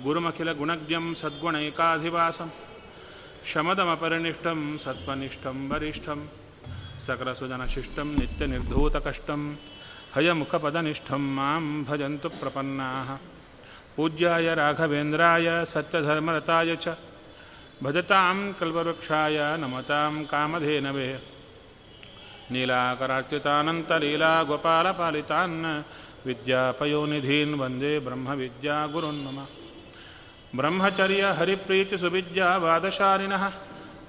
गुरुमखिलगुणज्ञं सद्गुणैकाधिवासं शमदमपरिनिष्टं सत्त्वनिष्ठं वरिष्ठं सकलसुजनशिष्टं नित्यनिर्धूतकष्टं हयमुखपदनिष्ठं मां भजन्तु प्रपन्नाः। पूज्याय राघवेन्द्राय सत्यधर्मरताय च भजतां कल्पवृक्षाय नमतां कामधेनवे। नीलाकरार्चितानन्तलीलागोपालपालितान् विद्यापयोनिधीन् वन्दे ब्रह्मविद्यागुरुन् मम ब्रह्मचर्यहरिप्रीतिसुविद्यावादशालिनः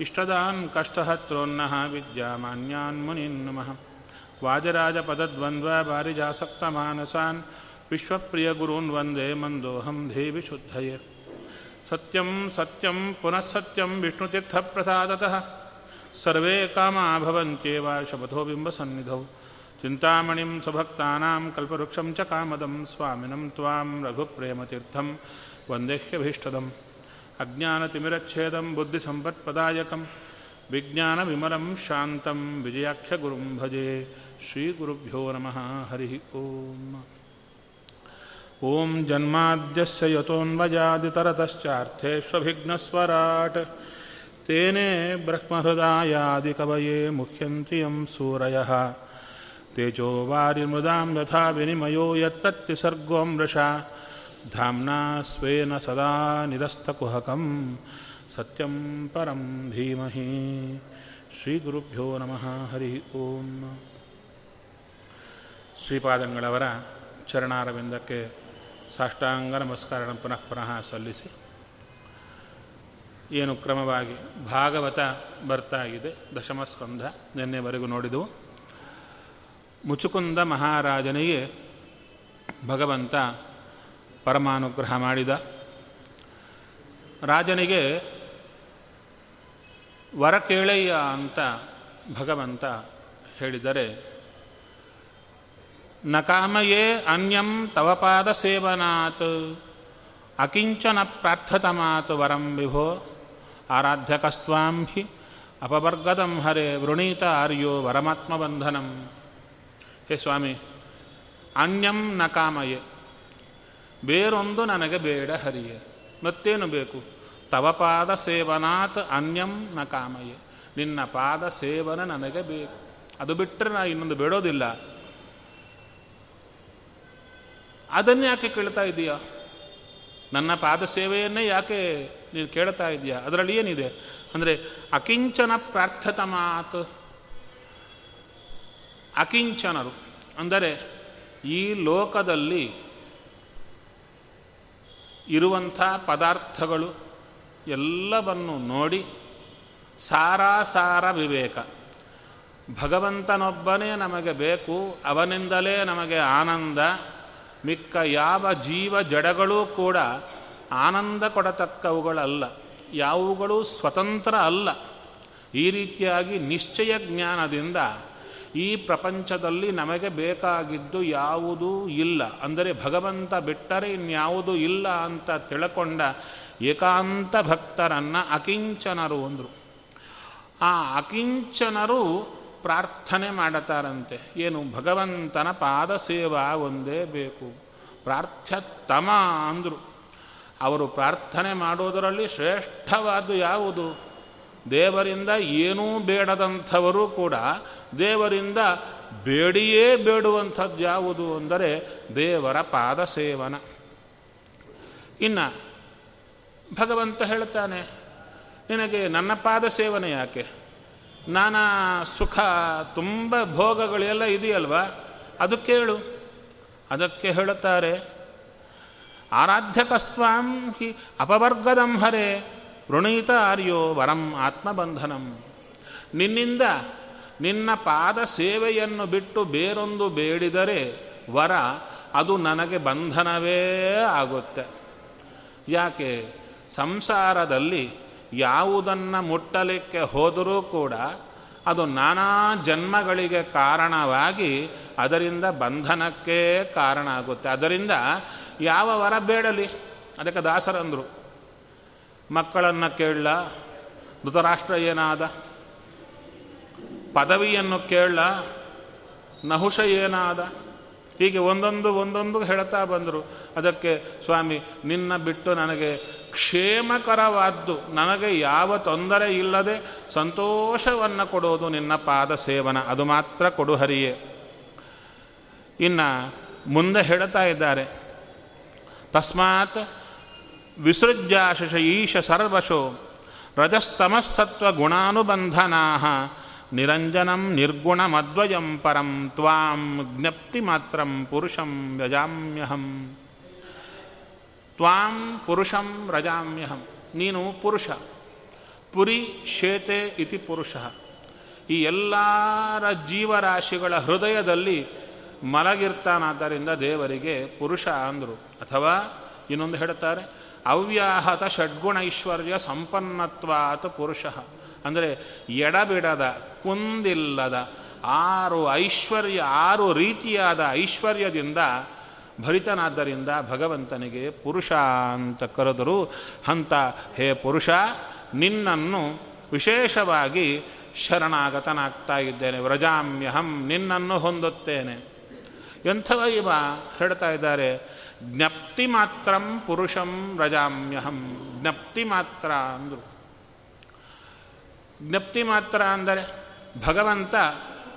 इष्टदान् कष्टहत्रोन्नः विद्यामान्यान् मुनीन् नमः। वाजराजपदद्वन्द्वपारिजासक्तमानसान् विश्वप्रियगुरून् वंदे मन्दोऽहं देवि शुद्धये। सत्यं सत्यं पुनः सत्यं विष्णुतीर्थप्रसादतः। सर्वे कामा भवन्त्येव शपथो बिम्बसन्निधौ। चिन्तामणिं स्वभक्तानां कल्पवृक्षं च कामदं स्वामिनं त्वां रघुप्रेमतीर्थं वन्देह्यभीष्टदम् अज्ञानतिमिरच्छेदं बुद्धिसम्पत्पदायकं विज्ञानविमलं शान्तं विजयाख्यगुरुं भजे श्रीगुरुभ्यो नमः, हरिः ॐ ॐ जन्माद्यस्य यतोऽन्वजादितरतश्चार्थेष्वभिघ्नस्वराट् तेने ब्रह्महृदायादिकवये मुह्यन्ति यं सूरयः। तेजो वारिमृदां यथा विनिमयो तिसर्गोऽमृषा धाम्ना स्वेन सदा निरस्तकुहकं सत्यं परं धीमहि ಶ್ರೀಗುರುಭ್ಯೋ ನಮಃ ಹರಿ ಓಂ ಶ್ರೀಪಾದಂಗಳವರ ಚರಣಾರವಿಂದಕ್ಕೆ ಸಾಷ್ಟಾಂಗ ನಮಸ್ಕಾರ ಪುನಃ ಪುನಃ ಸಲ್ಲಿಸಿ ಏನು ಕ್ರಮವಾಗಿ ಭಾಗವತ ಬರ್ತಾ ಇದೆ ದಶಮಸ್ಕಂಧ ನಿನ್ನೆವರೆಗೂ ನೋಡಿದವು ಮುಚುಕುಂದ ಮಹಾರಾಜನಿಗೆ ಭಗವಂತ ಪರಮಾನುಗ್ರಹ ಮಾಡಿದ. ರಾಜನಿಗೆ ವರ ಕೇಳಯ್ಯ ಅಂತ ಭಗವಂತ ಹೇಳಿದರೆ ನಕಾಮಯೇ ಅನ್ಯಂ ತವಪಾದ ಸೇವನಾತ್, ಅಕಿಂಚನ ಪ್ರಾರ್ಥತಮಾತ್ ವರಂ ವಿಭೋ ಆರಾಧ್ಯಕಸ್ವಾಂ ಹಿ ಅಪವರ್ಗದಂ ಹರೆ ವೃಣೀತ ಆರ್ಯೋ ವರಮಾತ್ಮಬಂಧನಂ. ಹೇ ಸ್ವಾಮಿ, ಅನ್ಯಂ ನಕಾಮಯೇ ಬೇರೊಂದು ನನಗೆ ಬೇಡ ಹರಿಯ. ಮತ್ತೇನು ಬೇಕು? ತವ ಪಾದ ಸೇವನಾತ್ ಅನ್ಯಂ ನ ಕಾಮಯೇ. ನಿನ್ನ ಪಾದ ಸೇವನ ನನಗೆ ಬೇಕು. ಅದು ಬಿಟ್ಟರೆ ನಾ ಇನ್ನೊಂದು ಬೇಡೋದಿಲ್ಲ. ಅದನ್ನು ಯಾಕೆ ಕೇಳ್ತಾ ಇದೀಯಾ? ನನ್ನ ಪಾದ ಸೇವೆಯನ್ನೇ ಯಾಕೆ ನೀನು ಕೇಳ್ತಾ ಇದೆಯಾ? ಅದರಲ್ಲಿ ಏನಿದೆ? ಅಂದರೆ ಅಕಿಂಚನ ಪ್ರಾರ್ಥತ ಮಾತು ಅಕಿಂಚನರು. ಅಂದರೆ ಈ ಲೋಕದಲ್ಲಿ ಇರುವಂಥ ಪದಾರ್ಥಗಳು ಎಲ್ಲವನ್ನು ನೋಡಿ ಸಾರಾಸಾರ ವಿವೇಕ. ಭಗವಂತನೊಬ್ಬನೇ ನಮಗೆ ಬೇಕು, ಅವನಿಂದಲೇ ನಮಗೆ ಆನಂದ, ಮಿಕ್ಕ ಯಾವ ಜೀವ ಜಡಗಳೂ ಕೂಡ ಆನಂದ ಕೊಡತಕ್ಕವುಗಳಲ್ಲ. ಯಾವುಗಳು ಸ್ವತಂತ್ರ ಅಲ್ಲ. ಈ ರೀತಿಯಾಗಿ ನಿಶ್ಚಯ ಜ್ಞಾನದಿಂದ ಈ ಪ್ರಪಂಚದಲ್ಲಿ ನಮಗೆ ಬೇಕಾಗಿದ್ದು ಯಾವುದೂ ಇಲ್ಲ. ಅಂದರೆ ಭಗವಂತ ಬಿಟ್ಟರೆ ಇನ್ಯಾವುದೂ ಇಲ್ಲ ಅಂತ ತಿಳ್ಕೊಂಡ ಏಕಾಂತ ಭಕ್ತರನ್ನು ಅಕಿಂಚನರು ಅಂದರು. ಆ ಅಕಿಂಚನರು ಪ್ರಾರ್ಥನೆ ಮಾಡತಾರಂತೆ. ಏನು, ಭಗವಂತನ ಪಾದ ಸೇವಾ ಒಂದೇ ಬೇಕು. ಪ್ರಾರ್ಥ್ಯತಮ ಅಂದರು. ಅವರು ಪ್ರಾರ್ಥನೆ ಮಾಡೋದರಲ್ಲಿ ಶ್ರೇಷ್ಠವಾದ್ದು ಯಾವುದು? ದೇವರಿಂದ ಏನೂ ಬೇಡದಂಥವರು ಕೂಡ ದೇವರಿಂದ ಬೇಡಿಯೇ ಬೇಡುವಂಥದ್ದು ಯಾವುದು ಅಂದರೆ ದೇವರ ಪಾದ ಸೇವನ. ಇನ್ನು ಭಗವಂತ ಹೇಳ್ತಾನೆ, ನಿನಗೆ ನನ್ನ ಪಾದ ಸೇವನೆ ಯಾಕೆ? ನಾನಾ ಸುಖ, ತುಂಬ ಭೋಗಗಳೆಲ್ಲ ಇದೆಯಲ್ವಾ? ಅದು ಕೇಳು. ಅದಕ್ಕೆ ಹೇಳುತ್ತಾರೆ ಆರಾಧ್ಯಕಸ್ವಾಂ ಹಿ ಅಪವರ್ಗದಂ ವೃಣೀತ ಆರ್ಯೋ ವರಂ ಆತ್ಮಬಂಧನಂ. ನಿನ್ನಿಂದ ನಿನ್ನ ಪಾದ ಸೇವೆಯನ್ನು ಬಿಟ್ಟು ಬೇರೊಂದು ಬೇಡಿದರೆ ವರ, ಅದು ನನಗೆ ಬಂಧನವೇ ಆಗುತ್ತೆ. ಯಾಕೆ? ಸಂಸಾರದಲ್ಲಿ ಯಾವುದನ್ನು ಮುಟ್ಟಲಿಕ್ಕೆ ಹೋದರೂ ಕೂಡ ಅದು ನಾನಾ ಜನ್ಮಗಳಿಗೆ ಕಾರಣವಾಗಿ ಅದರಿಂದ ಬಂಧನಕ್ಕೆ ಕಾರಣ ಆಗುತ್ತೆ. ಅದರಿಂದ ಯಾವ ವರ ಬೇಡಲಿ? ಅದಕ್ಕೆ ದಾಸರಂದರು. ಮಕ್ಕಳನ್ನು ಕೇಳಲ ಧೃತರಾಷ್ಟ್ರ ಏನಾದ? ಪದವಿಯನ್ನು ಕೇಳಲ ನಹುಷ ಏನಾದ? ಹೀಗೆ ಒಂದೊಂದು ಒಂದೊಂದು ಹೇಳ್ತಾ ಬಂದರು. ಅದಕ್ಕೆ ಸ್ವಾಮಿ, ನಿನ್ನ ಬಿಟ್ಟು ನನಗೆ ಕ್ಷೇಮಕರವಾದ್ದು, ನನಗೆ ಯಾವ ತೊಂದರೆ ಇಲ್ಲದೆ ಸಂತೋಷವನ್ನು ಕೊಡೋದು ನಿನ್ನ ಪಾದ ಸೇವನ. ಅದು ಮಾತ್ರ ಕೊಡು ಹರಿಯೇ. ಇನ್ನು ಮುಂದೆ ಹೇಳ್ತಾ ಇದ್ದಾರೆ. ತಸ್ಮಾತ್ ವಿಸೃಜ್ಯಾಶಶ ಈಶ ಸರ್ವಶೋ ರಜಸ್ತಮಸ್ಸತ್ವ ಗುಣಾನುಬಂಧನಾ ನಿರಂಜನಂ ನಿರ್ಗುಣಮದ್ವಯಂ ಪರಂ ತ್ವಾಂ ಜ್ಞಪ್ತಿ ಮಾತ್ರಂ ಪುರುಷಂ ಯಜಾಮ್ಯಹಂ ತ್ವಾಂ ಪುರುಷಂ ರಜಾಮ್ಯಹಂ ನೀನು ಪುರುಷ. ಪುರಿ ಶೇತೆ ಇತಿ ಪುರುಷ. ಈ ಎಲ್ಲರ ಜೀವರಾಶಿಗಳ ಹೃದಯದಲ್ಲಿ ಮಲಗಿರ್ತಾನಾದ್ದರಿಂದ ದೇವರಿಗೆ ಪುರುಷ ಅಂದರು. ಅಥವಾ ಇನ್ನೊಂದು ಹೇಳ್ತಾರೆ ಅವ್ಯಾಹತ ಷಡ್ಗುಣ ಐಶ್ವರ್ಯ ಸಂಪನ್ನತ್ವಾತ ಪುರುಷ. ಅಂದರೆ ಎಡಬಿಡದ, ಕುಂದಿಲ್ಲದ, ಆರು ಐಶ್ವರ್ಯ, ಆರು ರೀತಿಯಾದ ಐಶ್ವರ್ಯದಿಂದ ಭರಿತನಾದ್ದರಿಂದ ಭಗವಂತನಿಗೆ ಪುರುಷ ಅಂತ ಕರೆದರು ಅಂತ ಹೇ ಪುರುಷ, ನಿನ್ನನ್ನು ವಿಶೇಷವಾಗಿ ಶರಣಾಗತನಾಗ್ತಾ ಇದ್ದೇನೆ, ವ್ರಜಾಮ್ಯಹಂ ನಿನ್ನನ್ನು ಹೊಂದುತ್ತೇನೆ. ಎಂಥವ ಇವ ಹೇಳ್ತಾ ಇದ್ದಾರೆ ಜ್ಞಪ್ತಿ ಮಾತ್ರಂ ಪುರುಷಂ ರಜಾಮ್ಯಹಂ ಜ್ಞಪ್ತಿ ಮಾತ್ರ ಅಂದರು. ಜ್ಞಪ್ತಿ ಮಾತ್ರ ಅಂದರೆ ಭಗವಂತ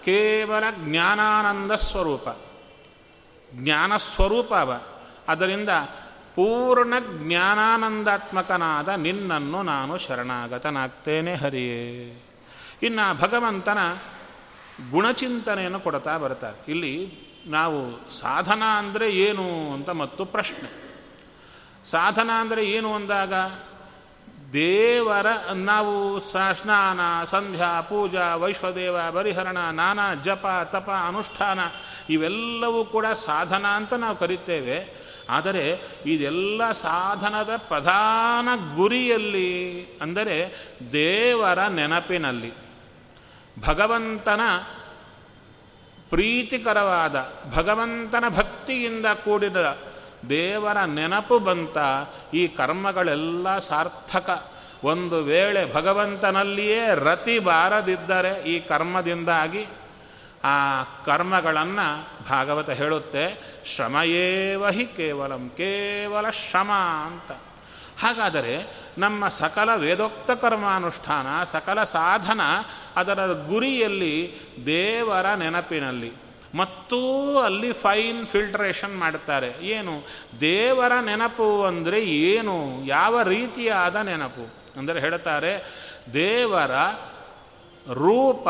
ಕೇವಲ ಜ್ಞಾನಾನಂದ ಸ್ವರೂಪ. ಜ್ಞಾನ ಸ್ವರೂಪ ಅವ. ಅದರಿಂದ ಪೂರ್ಣ ಜ್ಞಾನಾನಂದಾತ್ಮಕನಾದ ನಿನ್ನನ್ನು ನಾನು ಶರಣಾಗತನಾಗ್ತೇನೆ ಹರಿಯೇ. ಇನ್ನು ಭಗವಂತನ ಗುಣಚಿಂತನೆಯನ್ನು ಕೊಡ್ತಾ ಬರ್ತಾರೆ. ಇಲ್ಲಿ ನಾವು ಸಾಧನ ಅಂದರೆ ಏನು ಅಂತ ಮತ್ತು ಪ್ರಶ್ನೆ. ಸಾಧನ ಅಂದರೆ ಏನು ಅಂದಾಗ, ದೇವರ ನಾವು ಸ್ನಾನ, ಸಂಧ್ಯಾ, ಪೂಜಾ, ವೈಶ್ವದೇವ, ಪರಿಹರಣ, ನಾನಾ ಜಪ, ತಪ, ಅನುಷ್ಠಾನ, ಇವೆಲ್ಲವೂ ಕೂಡ ಸಾಧನ ಅಂತ ನಾವು ಕರಿತೇವೆ. ಆದರೆ ಇದೆಲ್ಲ ಸಾಧನದ ಪ್ರಧಾನ ಗುರಿಯಲ್ಲಿ ಅಂದರೆ ದೇವರ ನೆನಪಿನಲ್ಲಿ. ಭಗವಂತನ ಪ್ರೀತಿಕರವಾದ, ಭಗವಂತನ ಭಕ್ತಿಯಿಂದ ಕೂಡಿದ ದೇವರ ನೆನಪು ಬಂತ ಈ ಕರ್ಮಗಳೆಲ್ಲ ಸಾರ್ಥಕ. ಒಂದು ವೇಳೆ ಭಗವಂತನಲ್ಲಿಯೇ ರತಿ ಬಾರದಿದ್ದರೆ ಈ ಕರ್ಮದಿಂದಾಗಿ ಆ ಕರ್ಮಗಳನ್ನು ಭಾಗವತ ಹೇಳುತ್ತೆ, ಶ್ರಮಯೇವ ಹಿ ಕೇವಲಂ ಕೇವಲ ಶ್ರಮ ಅಂತ. ಹಾಗಾದರೆ ನಮ್ಮ ಸಕಲ ವೇದೋಕ್ತ ಕರ್ಮಾನುಷ್ಠಾನ, ಸಕಲ ಸಾಧನ ಅದರ ಗುರಿಯಲ್ಲಿ ದೇವರ ನೆನಪಿನಲ್ಲಿ. ಮತ್ತೂ ಅಲ್ಲಿ ಫೈನ್ ಫಿಲ್ಟ್ರೇಷನ್ ಮಾಡ್ತಾರೆ ಏನು? ದೇವರ ನೆನಪು ಅಂದರೆ ಏನು? ಯಾವ ರೀತಿಯಾದ ನೆನಪು? ಅಂದರೆ ಹೇಳ್ತಾರೆ ದೇವರ ರೂಪ,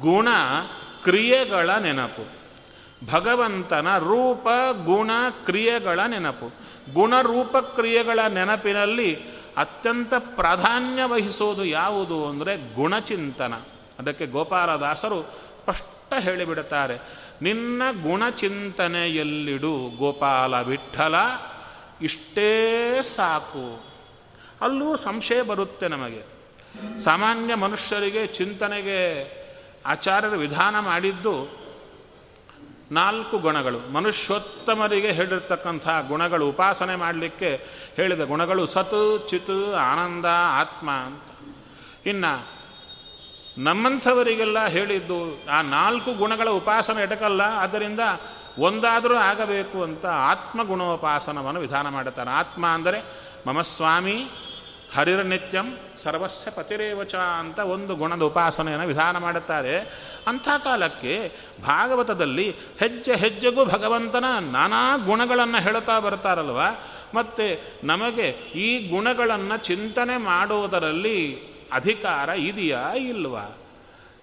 ಗುಣ, ಕ್ರಿಯೆಗಳ ನೆನಪು. ಭಗವಂತನ ರೂಪ, ಗುಣ, ಕ್ರಿಯೆಗಳ ನೆನಪು. ಗುಣರೂಪ ಕ್ರಿಯೆಗಳ ನೆನಪಿನಲ್ಲಿ ಅತ್ಯಂತ ಪ್ರಾಧಾನ್ಯ ವಹಿಸೋದು ಯಾವುದು ಅಂದರೆ ಗುಣಚಿಂತನ. ಅದಕ್ಕೆ ಗೋಪಾಲದಾಸರು ಸ್ಪಷ್ಟ ಹೇಳಿಬಿಡುತ್ತಾರೆ. ನಿನ್ನ ಗುಣಚಿಂತನೆಯಲ್ಲಿಡು ಗೋಪಾಲ ವಿಠಲ, ಇಷ್ಟೇ ಸಾಕು. ಅಲ್ಲೂ ಸಂಶಯ ಬರುತ್ತೆ ನಮಗೆ. ಸಾಮಾನ್ಯ ಮನುಷ್ಯರಿಗೆ ಚಿಂತನೆಗೆ ಆಚಾರ್ಯರ ವಿಧಾನ ಮಾಡಿದ್ದು ನಾಲ್ಕು ಗುಣಗಳು. ಮನುಷ್ಯೋತ್ತಮರಿಗೆ ಹೇಳಿರ್ತಕ್ಕಂಥ ಗುಣಗಳು ಉಪಾಸನೆ ಮಾಡಲಿಕ್ಕೆ ಹೇಳಿದ ಗುಣಗಳು ಸತ್, ಚಿತ್, ಆನಂದ, ಆತ್ಮ ಅಂತ. ಇನ್ನು ನಮ್ಮಂಥವರಿಗೆಲ್ಲ ಹೇಳಿದ್ದು ಆ ನಾಲ್ಕು ಗುಣಗಳ ಉಪಾಸನೆ ಎಟಕಲ್ಲ ಆದ್ದರಿಂದ ಒಂದಾದರೂ ಆಗಬೇಕು ಅಂತ ಆತ್ಮಗುಣೋಪಾಸನವನ್ನು ವಿಧಾನ ಮಾಡುತ್ತಾರೆ. ಆತ್ಮ ಅಂದರೆ ಮಮ ಸ್ವಾಮಿ ಹರಿರ್ನಿತ್ಯಂ ಸರ್ವಸ್ಯ ಪತಿರೇವಚ ಅಂತ ಒಂದು ಗುಣದ ಉಪಾಸನೆಯನ್ನು ವಿಧಾನ ಮಾಡುತ್ತಾರೆ. ಅಂಥ ಕಾಲಕ್ಕೆ ಭಾಗವತದಲ್ಲಿ ಹೆಜ್ಜೆ ಹೆಜ್ಜೆಗೂ ಭಗವಂತನ ನಾನಾ ಗುಣಗಳನ್ನು ಹೇಳುತ್ತಾ ಬರ್ತಾರಲ್ವ? ಮತ್ತು ನಮಗೆ ಈ ಗುಣಗಳನ್ನು ಚಿಂತನೆ ಮಾಡುವುದರಲ್ಲಿ ಅಧಿಕಾರ ಇದೆಯಾ ಇಲ್ವಾ?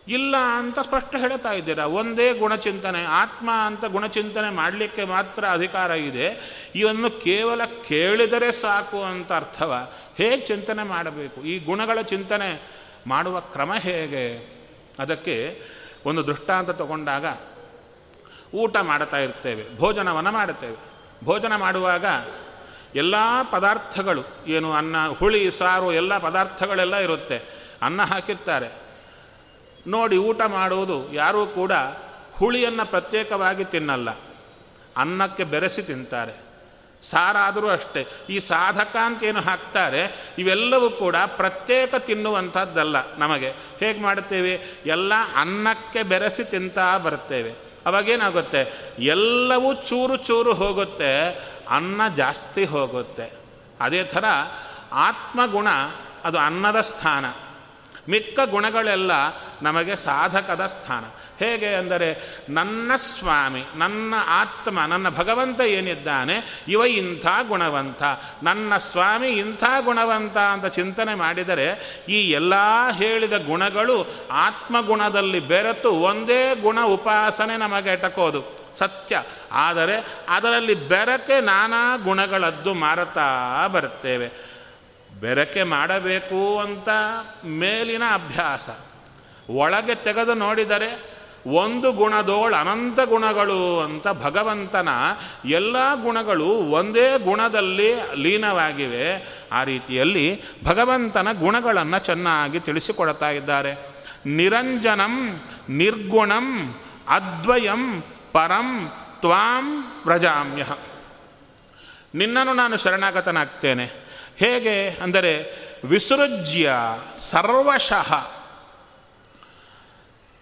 ಇಲ್ಲ ಅಂತ ಸ್ಪಷ್ಟ ಹೇಳ್ತಾ ಇದ್ದೀರಾ? ಒಂದೇ ಗುಣಚಿಂತನೆ, ಆತ್ಮ ಅಂತ ಗುಣಚಿಂತನೆ ಮಾಡಲಿಕ್ಕೆ ಮಾತ್ರ ಅಧಿಕಾರ ಇದೆ. ಇವನ್ನು ಕೇವಲ ಕೇಳಿದರೆ ಸಾಕು ಅಂತ ಅರ್ಥವ. ಹೇಗೆ ಚಿಂತನೆ ಮಾಡಬೇಕು? ಈ ಗುಣಗಳ ಚಿಂತನೆ ಮಾಡುವ ಕ್ರಮ ಹೇಗೆ? ಅದಕ್ಕೆ ಒಂದು ದೃಷ್ಟಾಂತ ತಗೊಂಡಾಗ ಊಟ ಮಾಡ್ತಾ ಇರ್ತೇವೆ, ಭೋಜನವನ್ನು ಮಾಡುತ್ತೇವೆ. ಭೋಜನ ಮಾಡುವಾಗ ಎಲ್ಲ ಪದಾರ್ಥಗಳು, ಏನು ಅನ್ನ, ಹುಳಿ, ಸಾರು, ಎಲ್ಲ ಪದಾರ್ಥಗಳೆಲ್ಲ ಇರುತ್ತೆ. ಅನ್ನ ಹಾಕಿರ್ತಾರೆ. ನೋಡಿ ಊಟ ಮಾಡುವುದು ಯಾರೂ ಕೂಡ ಹುಳಿಯನ್ನು ಪ್ರತ್ಯೇಕವಾಗಿ ತಿನ್ನಲ್ಲ. ಅನ್ನಕ್ಕೆ ಬೆರೆಸಿ ತಿಂತಾರೆ. ಸಾರಾದರೂ ಅಷ್ಟೇ. ಈ ಸಾಧಕ ಅಂತ ಏನು ಹಾಕ್ತಾರೆ, ಇವೆಲ್ಲವೂ ಕೂಡ ಪ್ರತ್ಯೇಕ ತಿನ್ನುವಂಥದ್ದಲ್ಲ ನಮಗೆ. ಹೇಗೆ ಮಾಡುತ್ತೇವೆ? ಎಲ್ಲ ಅನ್ನಕ್ಕೆ ಬೆರೆಸಿ ತಿಂತಾ ಬರ್ತೇವೆ ಅವಾಗೇನಾಗುತ್ತೆ? ಎಲ್ಲವೂ ಚೂರು ಚೂರು ಹೋಗುತ್ತೆ, ಅನ್ನ ಜಾಸ್ತಿ ಹೋಗುತ್ತೆ. ಅದೇ ಥರ ಆತ್ಮಗುಣ ಅದು ಅನ್ನದ ಸ್ಥಾನ. ಮಿಕ್ಕ ಗುಣಗಳೆಲ್ಲ ನಮಗೆ ಸಾಧಕದ ಸ್ಥಾನ. ಹೇಗೆ ಅಂದರೆ, ನನ್ನ ಸ್ವಾಮಿ, ನನ್ನ ಆತ್ಮ, ನನ್ನ ಭಗವಂತ ಏನಿದ್ದಾನೆ, ಇವ ಇಂಥ ಗುಣವಂತ, ನನ್ನ ಸ್ವಾಮಿ ಇಂಥ ಗುಣವಂತ ಅಂತ ಚಿಂತನೆ ಮಾಡಿದರೆ, ಈ ಎಲ್ಲ ಹೇಳಿದ ಗುಣಗಳು ಆತ್ಮಗುಣದಲ್ಲಿ ಬೆರೆತು ಒಂದೇ ಗುಣ ಉಪಾಸನೆ ನಮಗೆ ಟಕೋದು ಸತ್ಯ. ಆದರೆ ಅದರಲ್ಲಿ ಬೆರಕೆ ನಾನಾ ಗುಣಗಳದ್ದು ಮಾರುತ್ತಾ ಬರ್ತೇವೆ ಬೆರಕೆ ಮಾಡಬೇಕು ಅಂತ ಮೇಲಿನ ಅಭ್ಯಾಸ. ಒಳಗೆ ತೆಗೆದು ನೋಡಿದರೆ ಒಂದು ಗುಣದೋಳು ಅನಂತ ಗುಣಗಳು ಅಂತ ಭಗವಂತನ ಎಲ್ಲ ಗುಣಗಳು ಒಂದೇ ಗುಣದಲ್ಲಿ ಲೀನವಾಗಿವೆ. ಆ ರೀತಿಯಲ್ಲಿ ಭಗವಂತನ ಗುಣಗಳನ್ನು ಚೆನ್ನಾಗಿ ತಿಳಿಸಿಕೊಡ್ತಾ ಇದ್ದಾರೆ. ನಿರಂಜನಂ, ನಿರ್ಗುಣಂ, ಅದ್ವಯಂ, ಪರಂ, ತ್ವಾಂ, ವ್ರಜಾಮ್ಯ. ನಿನ್ನನ್ನು ನಾನು ಶರಣಾಗತನಾಗ್ತೇನೆ. ಹೇಗೆ ಅಂದರೆ ವಿಸೃಜ್ಯ ಸರ್ವಶಃ.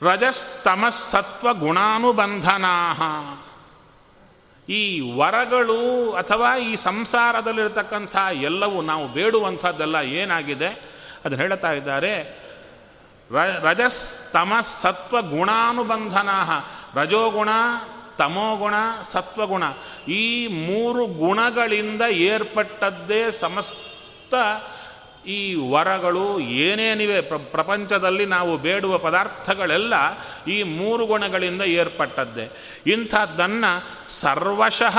ರಜಸ್ತಮಸ್ಸತ್ವ ಗುಣಾನುಬಂಧನಾ ಈ ವರಗಳು ಅಥವಾ ಈ ಸಂಸಾರದಲ್ಲಿರತಕ್ಕಂಥ ಎಲ್ಲವೂ ನಾವು ಬೇಡುವಂಥದ್ದೆಲ್ಲ ಏನಾಗಿದೆ? ಅದನ್ನು ಹೇಳ್ತಾ ಇದ್ದಾರೆ. ರ ರಜಸ್ತಮಸ್ಸತ್ವ ಗುಣಾನುಬಂಧನಾ ರಜೋಗುಣ ತಮೋಗುಣ ಸತ್ವಗುಣ. ಈ ಮೂರು ಗುಣಗಳಿಂದ ಏರ್ಪಟ್ಟದ್ದೇ ಸಮಸ್ತ ಈ ವರಗಳು ಏನೇನಿವೆ? ಪ್ರ, ಪ್ರಪಂಚದಲ್ಲಿ ನಾವು ಬೇಡುವ ಪದಾರ್ಥಗಳೆಲ್ಲ ಈ ಮೂರು ಗುಣಗಳಿಂದ ಏರ್ಪಟ್ಟದ್ದೇ. ಇಂಥದ್ದನ್ನು ಸರ್ವಶಃ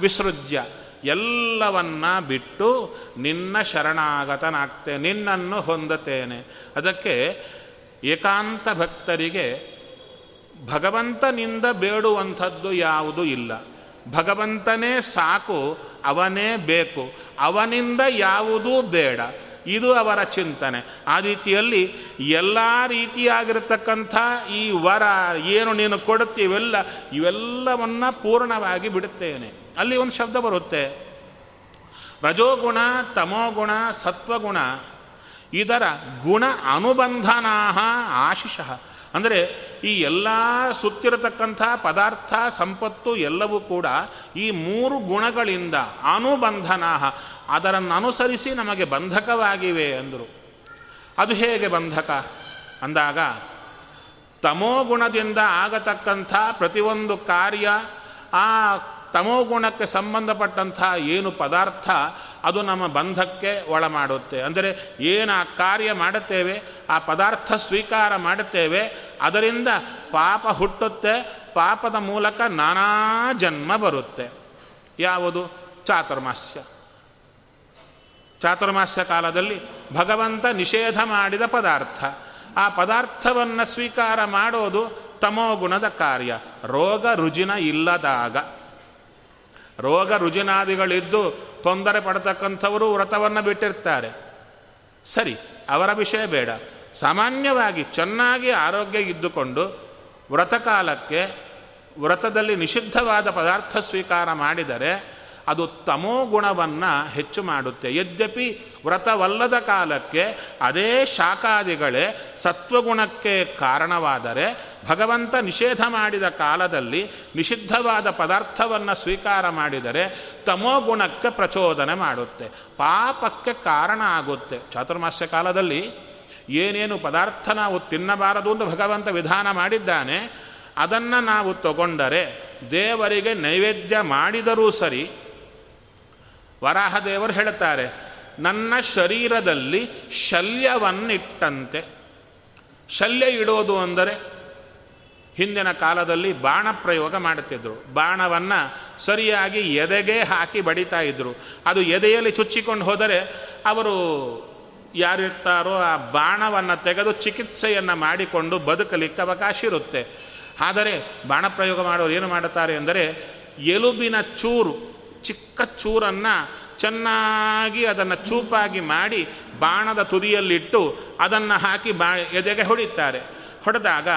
ವಿಸೃಜ್ಯ. ಎಲ್ಲವನ್ನ ಬಿಟ್ಟು ನಿನ್ನ ಶರಣಾಗತನಾಗ್ತೆ ನಿನ್ನನ್ನು ಹೊಂದತೇನೆ. ಅದಕ್ಕೆ ಏಕಾಂತ ಭಕ್ತರಿಗೆ ಭಗವಂತನಿಂದ ಬೇಡುವಂಥದ್ದು ಯಾವುದೂ ಇಲ್ಲ. ಭಗವಂತನೇ ಸಾಕು, ಅವನೇ ಬೇಕು. ಅವನಿಂದ ಯಾವುದೂ ಬೇಡ. ಇದು ಅವರ ಚಿಂತನೆ. ಆ ರೀತಿಯಲ್ಲಿ ಎಲ್ಲ ರೀತಿಯಾಗಿರ್ತಕ್ಕಂಥ ಈ ವರ, ಏನು ನೀನು ಕೊಡುತ್ತೀವೆಲ್ಲ ಇವೆಲ್ಲವನ್ನ ಪೂರ್ಣವಾಗಿ ಬಿಡುತ್ತೇನೆ. ಅಲ್ಲಿ ಒಂದು ಶಬ್ದ ಬರುತ್ತೆ. ರಜೋಗುಣ, ತಮೋಗುಣ, ಸತ್ವಗುಣ, ಇದರ ಗುಣ ಅನುಬಂಧನಾ ಆಶಿಷಃ. ಅಂದರೆ ಈ ಎಲ್ಲ ಸುತ್ತಿರತಕ್ಕಂಥ ಪದಾರ್ಥ, ಸಂಪತ್ತು ಎಲ್ಲವೂ ಕೂಡ ಈ ಮೂರು ಗುಣಗಳಿಂದ ಅನುಬಂಧನಾಹ ಅದರನ್ನು ಅನುಸರಿಸಿ ನಮಗೆ ಬಂಧಕವಾಗಿವೆ ಅಂದರು. ಅದು ಹೇಗೆ ಬಂಧಕ? ಅಂದಾಗ ತಮೋಗುಣದಿಂದ ಆಗತಕ್ಕಂಥ ಪ್ರತಿಯೊಂದು ಕಾರ್ಯ ಆ ತಮೋಗುಣಕ್ಕೆ ಸಂಬಂಧಪಟ್ಟಂಥ ಏನು ಪದಾರ್ಥ ಅದು ನಮ್ಮ ಬಂಧಕ್ಕೆ ಒಳಮಾಡುತ್ತೆ. ಅಂದರೆ ಏನು ಆ ಕಾರ್ಯ ಮಾಡುತ್ತೇವೆ, ಆ ಪದಾರ್ಥ ಸ್ವೀಕಾರ ಮಾಡುತ್ತೇವೆ, ಅದರಿಂದ ಪಾಪ ಹುಟ್ಟುತ್ತೆ, ಪಾಪದ ಮೂಲಕ ನಾನಾ ಜನ್ಮ ಬರುತ್ತೆ. ಯಾವುದು? ಚಾತುರ್ಮಾಸ್ಯ. ಚಾತುರ್ಮಾಸ್ಯ ಕಾಲದಲ್ಲಿ ಭಗವಂತ ನಿಷೇಧ ಮಾಡಿದ ಪದಾರ್ಥ. ಆ ಪದಾರ್ಥವನ್ನು ಸ್ವೀಕಾರ ಮಾಡೋದು ತಮೋಗುಣದ ಕಾರ್ಯ. ರೋಗ ರುಜಿನ ಇಲ್ಲದಾಗ. ರೋಗ ರುಜಿನಾದಿಗಳಿದ್ದು ತೊಂದರೆ ಪಡತಕ್ಕಂಥವರು ವ್ರತವನ್ನು ಬಿಟ್ಟಿರ್ತಾರೆ. ಸರಿ, ಅವರ ವಿಷಯ ಬೇಡ. ಸಾಮಾನ್ಯವಾಗಿ ಚೆನ್ನಾಗಿ ಆರೋಗ್ಯ ಇದ್ದುಕೊಂಡು ವ್ರತಕಾಲಕ್ಕೆ ವ್ರತದಲ್ಲಿ ನಿಷಿದ್ಧವಾದ ಪದಾರ್ಥ ಸ್ವೀಕಾರ ಮಾಡಿದರೆ ಅದು ತಮೋ ಗುಣವನ್ನು ಹೆಚ್ಚು ಮಾಡುತ್ತೆ. ಯದ್ಯಪಿ ವ್ರತವಲ್ಲದ ಕಾಲಕ್ಕೆ ಅದೇ ಶಾಖಾದಿಗಳೇ ಸತ್ವಗುಣಕ್ಕೆ ಕಾರಣವಾದರೆ ಭಗವಂತ ನಿಷೇಧ ಮಾಡಿದ ಕಾಲದಲ್ಲಿ ನಿಷಿದ್ಧವಾದ ಪದಾರ್ಥವನ್ನು ಸ್ವೀಕಾರ ಮಾಡಿದರೆ ತಮೋಗುಣಕ್ಕೆ ಪ್ರಚೋದನೆ ಮಾಡುತ್ತೆ. ಪಾಪಕ್ಕೆ ಕಾರಣ ಆಗುತ್ತೆ. ಚಾತುರ್ಮಾಸ್ಯ ಕಾಲದಲ್ಲಿ ಏನೇನು ಪದಾರ್ಥ ನಾವು ತಿನ್ನಬಾರದು ಅಂತ ಭಗವಂತ ವಿಧಾನ ಮಾಡಿದ್ದಾನೆ, ಅದನ್ನು ನಾವು ತಗೊಂಡರೆ ದೇವರಿಗೆ ನೈವೇದ್ಯ ಮಾಡಿದರೂ ಸರಿ ವರಾಹದೇವರು ಹೇಳುತ್ತಾರೆ, ನನ್ನ ಶರೀರದಲ್ಲಿ ಶಲ್ಯವನ್ನಿಟ್ಟಂತೆ. ಶಲ್ಯ ಇಡೋದು ಅಂದರೆ ಹಿಂದಿನ ಕಾಲದಲ್ಲಿ ಬಾಣ ಪ್ರಯೋಗ ಮಾಡುತ್ತಿದ್ದರು ಬಾಣವನ್ನು ಸರಿಯಾಗಿ ಎದೆಗೆ ಹಾಕಿ ಬಡಿತಾ ಇದ್ದರು ಅದು ಎದೆಯಲ್ಲಿ ಚುಚ್ಚಿಕೊಂಡು ಹೋದರೆ ಅವರು ಯಾರಿರ್ತಾರೋ ಆ ಬಾಣವನ್ನು ತೆಗೆದು ಚಿಕಿತ್ಸೆಯನ್ನು ಮಾಡಿಕೊಂಡು ಬದುಕಲಿಕ್ಕೆ ಅವಕಾಶ ಇರುತ್ತೆ. ಆದರೆ ಬಾಣ ಪ್ರಯೋಗ ಮಾಡೋರು ಏನು ಮಾಡುತ್ತಾರೆ ಅಂದರೆ, ಎಲುಬಿನ ಚೂರು ಚಿಕ್ಕ ಚೂರನ್ನು ಚೆನ್ನಾಗಿ ಅದನ್ನು ಚೂಪಾಗಿ ಮಾಡಿ ಬಾಣದ ತುದಿಯಲ್ಲಿಟ್ಟು ಅದನ್ನು ಹಾಕಿ ಬಾ ಎದೆಗೆ ಹೊಡಿತಾರೆ. ಹೊಡೆದಾಗ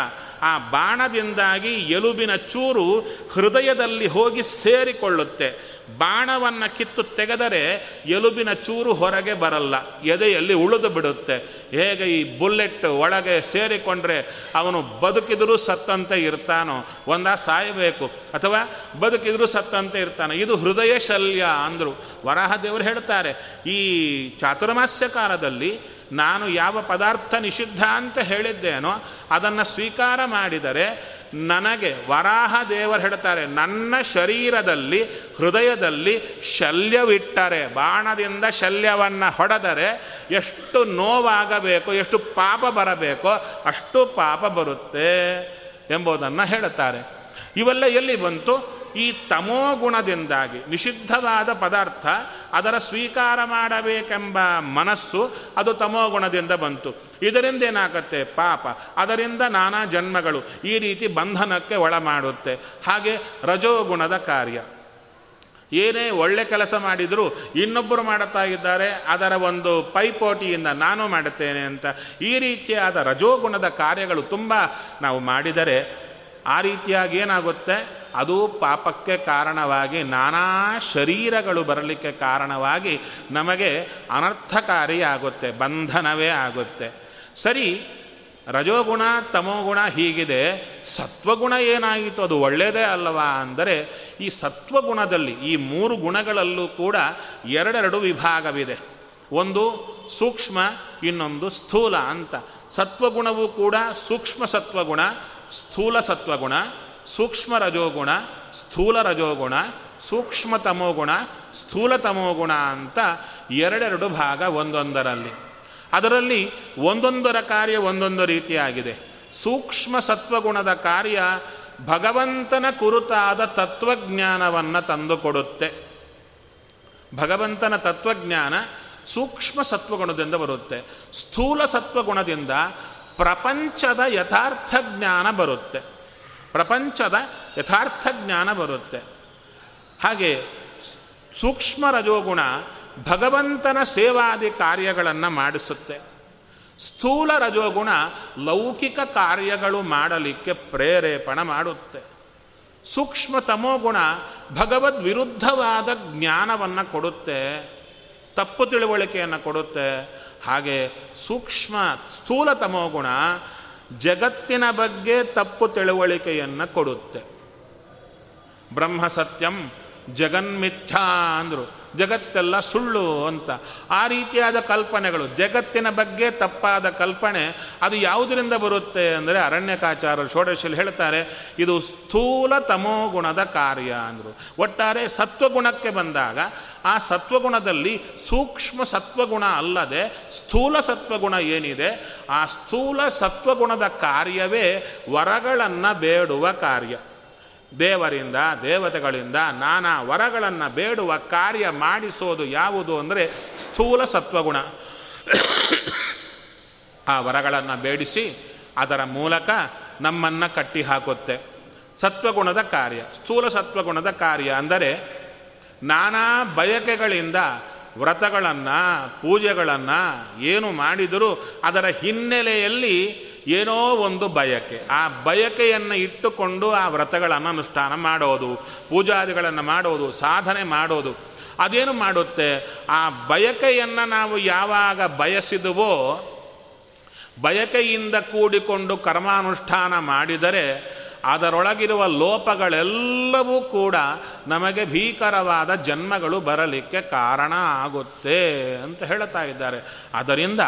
ಆ ಬಾಣದಿಂದಾಗಿ ಎಲುಬಿನ ಚೂರು ಹೃದಯದಲ್ಲಿ ಹೋಗಿ ಸೇರಿಕೊಳ್ಳುತ್ತೆ. ಬಾಣವನ್ನು ಕಿತ್ತು ತೆಗೆದರೆ ಎಲುಬಿನ ಚೂರು ಹೊರಗೆ ಬರಲ್ಲ, ಎದೆಯಲ್ಲಿ ಉಳಿದು ಬಿಡುತ್ತೆ. ಹೇಗೆ ಈ ಬುಲ್ಲೆಟ್ ಒಳಗೆ ಸೇರಿಕೊಂಡ್ರೆ ಅವನು ಬದುಕಿದರೂ ಸತ್ತಂತೆ ಇರ್ತಾನೋ? ಒಂದ ಸಾಯಬೇಕು. ಅಥವಾ ಬದುಕಿದರೂ ಸತ್ತಂತೆ ಇರ್ತಾನೆ? ಇದು ಹೃದಯ ಶಲ್ಯ ಅಂದರು. ವರಾಹದೇವರು ಹೇಳ್ತಾರೆ, ಈ ಚಾತುರ್ಮಾಸ್ಯ ಕಾಲದಲ್ಲಿ ನಾನು ಯಾವ ಪದಾರ್ಥ ನಿಷಿದ್ಧ ಅಂತ ಹೇಳಿದ್ದೇನೋ ಅದನ್ನು ಸ್ವೀಕಾರ ಮಾಡಿದರೆ ನನಗೆ ವರಾಹ ದೇವರು ಹೇಳ್ತಾರೆ, ನನ್ನ ಶರೀರದಲ್ಲಿ, ಹೃದಯದಲ್ಲಿ ಶಲ್ಯವಿಟ್ಟರೆ, ಬಾಣದಿಂದ ಶಲ್ಯವನ್ನು ಹೊಡೆದರೆ ಎಷ್ಟು ನೋವಾಗಬೇಕು, ಎಷ್ಟು ಪಾಪ ಬರಬೇಕೋ, ಅಷ್ಟು ಪಾಪ ಬರುತ್ತೆ ಎಂಬುದನ್ನು ಹೇಳುತ್ತಾರೆ ಇವೆಲ್ಲ ಎಲ್ಲಿ ಬಂತು? ಈ ತಮೋಗುಣದಿಂದಾಗಿ ನಿಷಿದ್ಧವಾದ ಪದಾರ್ಥ ಅದರ ಸ್ವೀಕಾರ ಮಾಡಬೇಕೆಂಬ ಮನಸ್ಸು ಅದು ತಮೋಗುಣದಿಂದ ಬಂತು. ಇದರಿಂದ ಏನಾಗುತ್ತೆ? ಪಾಪ. ಅದರಿಂದ ನಾನಾ ಜನ್ಮಗಳು ಈ ರೀತಿ ಬಂಧನಕ್ಕೆ ಒಳ ಮಾಡುತ್ತೆ. ಹಾಗೆ ರಜೋಗುಣದ ಕಾರ್ಯ. ಏನೇ ಒಳ್ಳೆ ಕೆಲಸ ಮಾಡಿದರೂ ಇನ್ನೊಬ್ಬರು ಮಾಡುತ್ತಾ ಇದ್ದಾರೆ, ಅದರ ಒಂದು ಪೈಪೋಟಿಯಿಂದ ನಾನು ಮಾಡುತ್ತೇನೆ ಅಂತ. ಈ ರೀತಿಯಾದ ರಜೋಗುಣದ ಕಾರ್ಯಗಳು ತುಂಬ ನಾವು ಮಾಡಿದರೆ ಆ ರೀತಿಯಾಗಿ ಏನಾಗುತ್ತೆ? ಅದು ಪಾಪಕ್ಕೆ ಕಾರಣವಾಗಿ ನಾನಾ ಶರೀರಗಳು ಬರಲಿಕ್ಕೆ ಕಾರಣವಾಗಿ ನಮಗೆ ಅನರ್ಥಕಾರಿಯಾಗುತ್ತೆ, ಬಂಧನವೇ ಆಗುತ್ತೆ. ಸರಿ, ರಜೋಗುಣ, ತಮೋಗುಣ ಹೀಗಿದೆ. ಸತ್ವಗುಣ ಏನಾಯಿತು? ಅದು ಒಳ್ಳೆಯದೇ ಅಲ್ಲವಾ? ಅಂದರೆ ಈ ಸತ್ವಗುಣದಲ್ಲಿ, ಈ ಮೂರು ಗುಣಗಳಲ್ಲೂ ಕೂಡ ಎರಡೆರಡು ವಿಭಾಗವಿದೆ. ಒಂದು ಸೂಕ್ಷ್ಮ, ಇನ್ನೊಂದು ಸ್ಥೂಲ ಅಂತ. ಸತ್ವಗುಣವೂ ಕೂಡ ಸೂಕ್ಷ್ಮ ಸತ್ವಗುಣ, ಸ್ಥೂಲ ಸತ್ವಗುಣ. ಸೂಕ್ಷ್ಮ ರಜೋಗುಣ, ಸ್ಥೂಲ ರಜೋಗುಣ, ಸೂಕ್ಷ್ಮ ತಮೋಗುಣ, ಸ್ಥೂಲ ತಮೋಗುಣ ಅಂತ ಎರಡೆರಡು ಭಾಗ ಒಂದೊಂದರಲ್ಲಿ. ಅದರಲ್ಲಿ ಒಂದೊಂದರ ಕಾರ್ಯ ಒಂದೊಂದು ರೀತಿಯಾಗಿದೆ. ಸೂಕ್ಷ್ಮ ಸತ್ವಗುಣದ ಕಾರ್ಯ ಭಗವಂತನ ಕುರುತಾದ ತತ್ವಜ್ಞಾನವನ್ನು ತಂದುಕೊಡುತ್ತೆ. ಭಗವಂತನ ತತ್ವಜ್ಞಾನ ಸೂಕ್ಷ್ಮ ಸತ್ವಗುಣದಿಂದ ಬರುತ್ತೆ. ಸ್ಥೂಲ ಸತ್ವಗುಣದಿಂದ ಪ್ರಪಂಚದ ಯಥಾರ್ಥ ಜ್ಞಾನ ಬರುತ್ತೆ. ಪ್ರಪಂಚದ ಯಥಾರ್ಥ ಜ್ಞಾನ ಬರುತ್ತೆ. ಹಾಗೆ ಸೂಕ್ಷ್ಮ ರಜೋಗುಣ ಭಗವಂತನ ಸೇವಾದಿ ಕಾರ್ಯಗಳನ್ನು ಮಾಡಿಸುತ್ತೆ. ಸ್ಥೂಲ ರಜೋಗುಣ ಲೌಕಿಕ ಕಾರ್ಯಗಳು ಮಾಡಲಿಕ್ಕೆ ಪ್ರೇರೇಪಣ ಮಾಡುತ್ತೆ. ಸೂಕ್ಷ್ಮ ತಮೋಗುಣ ಭಗವದ್ ವಿರುದ್ಧವಾದ ಜ್ಞಾನವನ್ನು ಕೊಡುತ್ತೆ, ತಪ್ಪು ತಿಳುವಳಿಕೆಯನ್ನು ಕೊಡುತ್ತೆ. ಹಾಗೆ ಸೂಕ್ಷ್ಮ ಸ್ಥೂಲ ತಮೋಗುಣ ಜಗತ್ತಿನ ಬಗ್ಗೆ ತಪ್ಪು ತಿಳುವಳಿಕೆಯನ್ನು ಕೊಡುತ್ತೆ. ಬ್ರಹ್ಮ ಸತ್ಯಂ ಜಗನ್ಮಿಥ್ಯಾ ಅಂದರು. ಜಗತ್ತೆಲ್ಲ ಸುಳ್ಳು ಅಂತ. ಆ ರೀತಿಯಾದ ಕಲ್ಪನೆಗಳು, ಜಗತ್ತಿನ ಬಗ್ಗೆ ತಪ್ಪಾದ ಕಲ್ಪನೆ ಅದು ಯಾವುದರಿಂದ ಬರುತ್ತೆ ಅಂದರೆ ಅರಣ್ಯಕಾಚಾರ ಷೋಡಶಲ್ಲಿ ಹೇಳ್ತಾರೆ, ಇದು ಸ್ಥೂಲ ತಮೋಗುಣದ ಕಾರ್ಯ ಅಂದರು. ಒಟ್ಟಾರೆ ಸತ್ವಗುಣಕ್ಕೆ ಬಂದಾಗ ಆ ಸತ್ವಗುಣದಲ್ಲಿ ಸೂಕ್ಷ್ಮ ಸತ್ವಗುಣ ಅಲ್ಲದೆ ಸ್ಥೂಲ ಸತ್ವಗುಣ ಏನಿದೆ, ಆ ಸ್ಥೂಲ ಸತ್ವಗುಣದ ಕಾರ್ಯವೇ ವರಗಳನ್ನು ಬೇಡುವ ಕಾರ್ಯ. ದೇವರಿಂದ, ದೇವತೆಗಳಿಂದ ನಾನಾ ವರಗಳನ್ನು ಬೇಡುವ ಕಾರ್ಯ ಮಾಡಿಸೋದು ಯಾವುದು ಅಂದರೆ ಸ್ಥೂಲ ಸತ್ವಗುಣ. ಆ ವರಗಳನ್ನು ಬೇಡಿಸಿ ಅದರ ಮೂಲಕ ನಮ್ಮನ್ನು ಕಟ್ಟಿ ಹಾಕುತ್ತೆ ಸತ್ವಗುಣದ ಕಾರ್ಯ, ಸ್ಥೂಲ ಸತ್ವಗುಣದ ಕಾರ್ಯ ಅಂದರೆ ನಾನಾ ಬಯಕೆಗಳಿಂದ ವ್ರತಗಳನ್ನು, ಪೂಜೆಗಳನ್ನು ಏನು ಮಾಡಿದರೂ ಅದರ ಹಿನ್ನೆಲೆಯಲ್ಲಿ ಏನೋ ಒಂದು ಬಯಕೆ. ಆ ಬಯಕೆಯನ್ನು ಇಟ್ಟುಕೊಂಡು ಆ ವ್ರತಗಳನ್ನು ಅನುಷ್ಠಾನ ಮಾಡೋದು, ಪೂಜಾದಿಗಳನ್ನು ಮಾಡೋದು, ಸಾಧನೆ ಮಾಡೋದು. ಅದೇನು ಮಾಡುತ್ತೆ? ಆ ಬಯಕೆಯನ್ನು ನಾವು ಯಾವಾಗ ಬಯಸಿದುವೋ, ಬಯಕೆಯಿಂದ ಕೂಡಿಕೊಂಡು ಕರ್ಮಾನುಷ್ಠಾನ ಮಾಡಿದರೆ ಅದರೊಳಗಿರುವ ಲೋಪಗಳೆಲ್ಲವೂ ಕೂಡ ನಮಗೆ ಭೀಕರವಾದ ಜನ್ಮಗಳು ಬರಲಿಕ್ಕೆ ಕಾರಣ ಆಗುತ್ತೆ ಅಂತ ಹೇಳ್ತಾ ಇದ್ದಾರೆ. ಅದರಿಂದ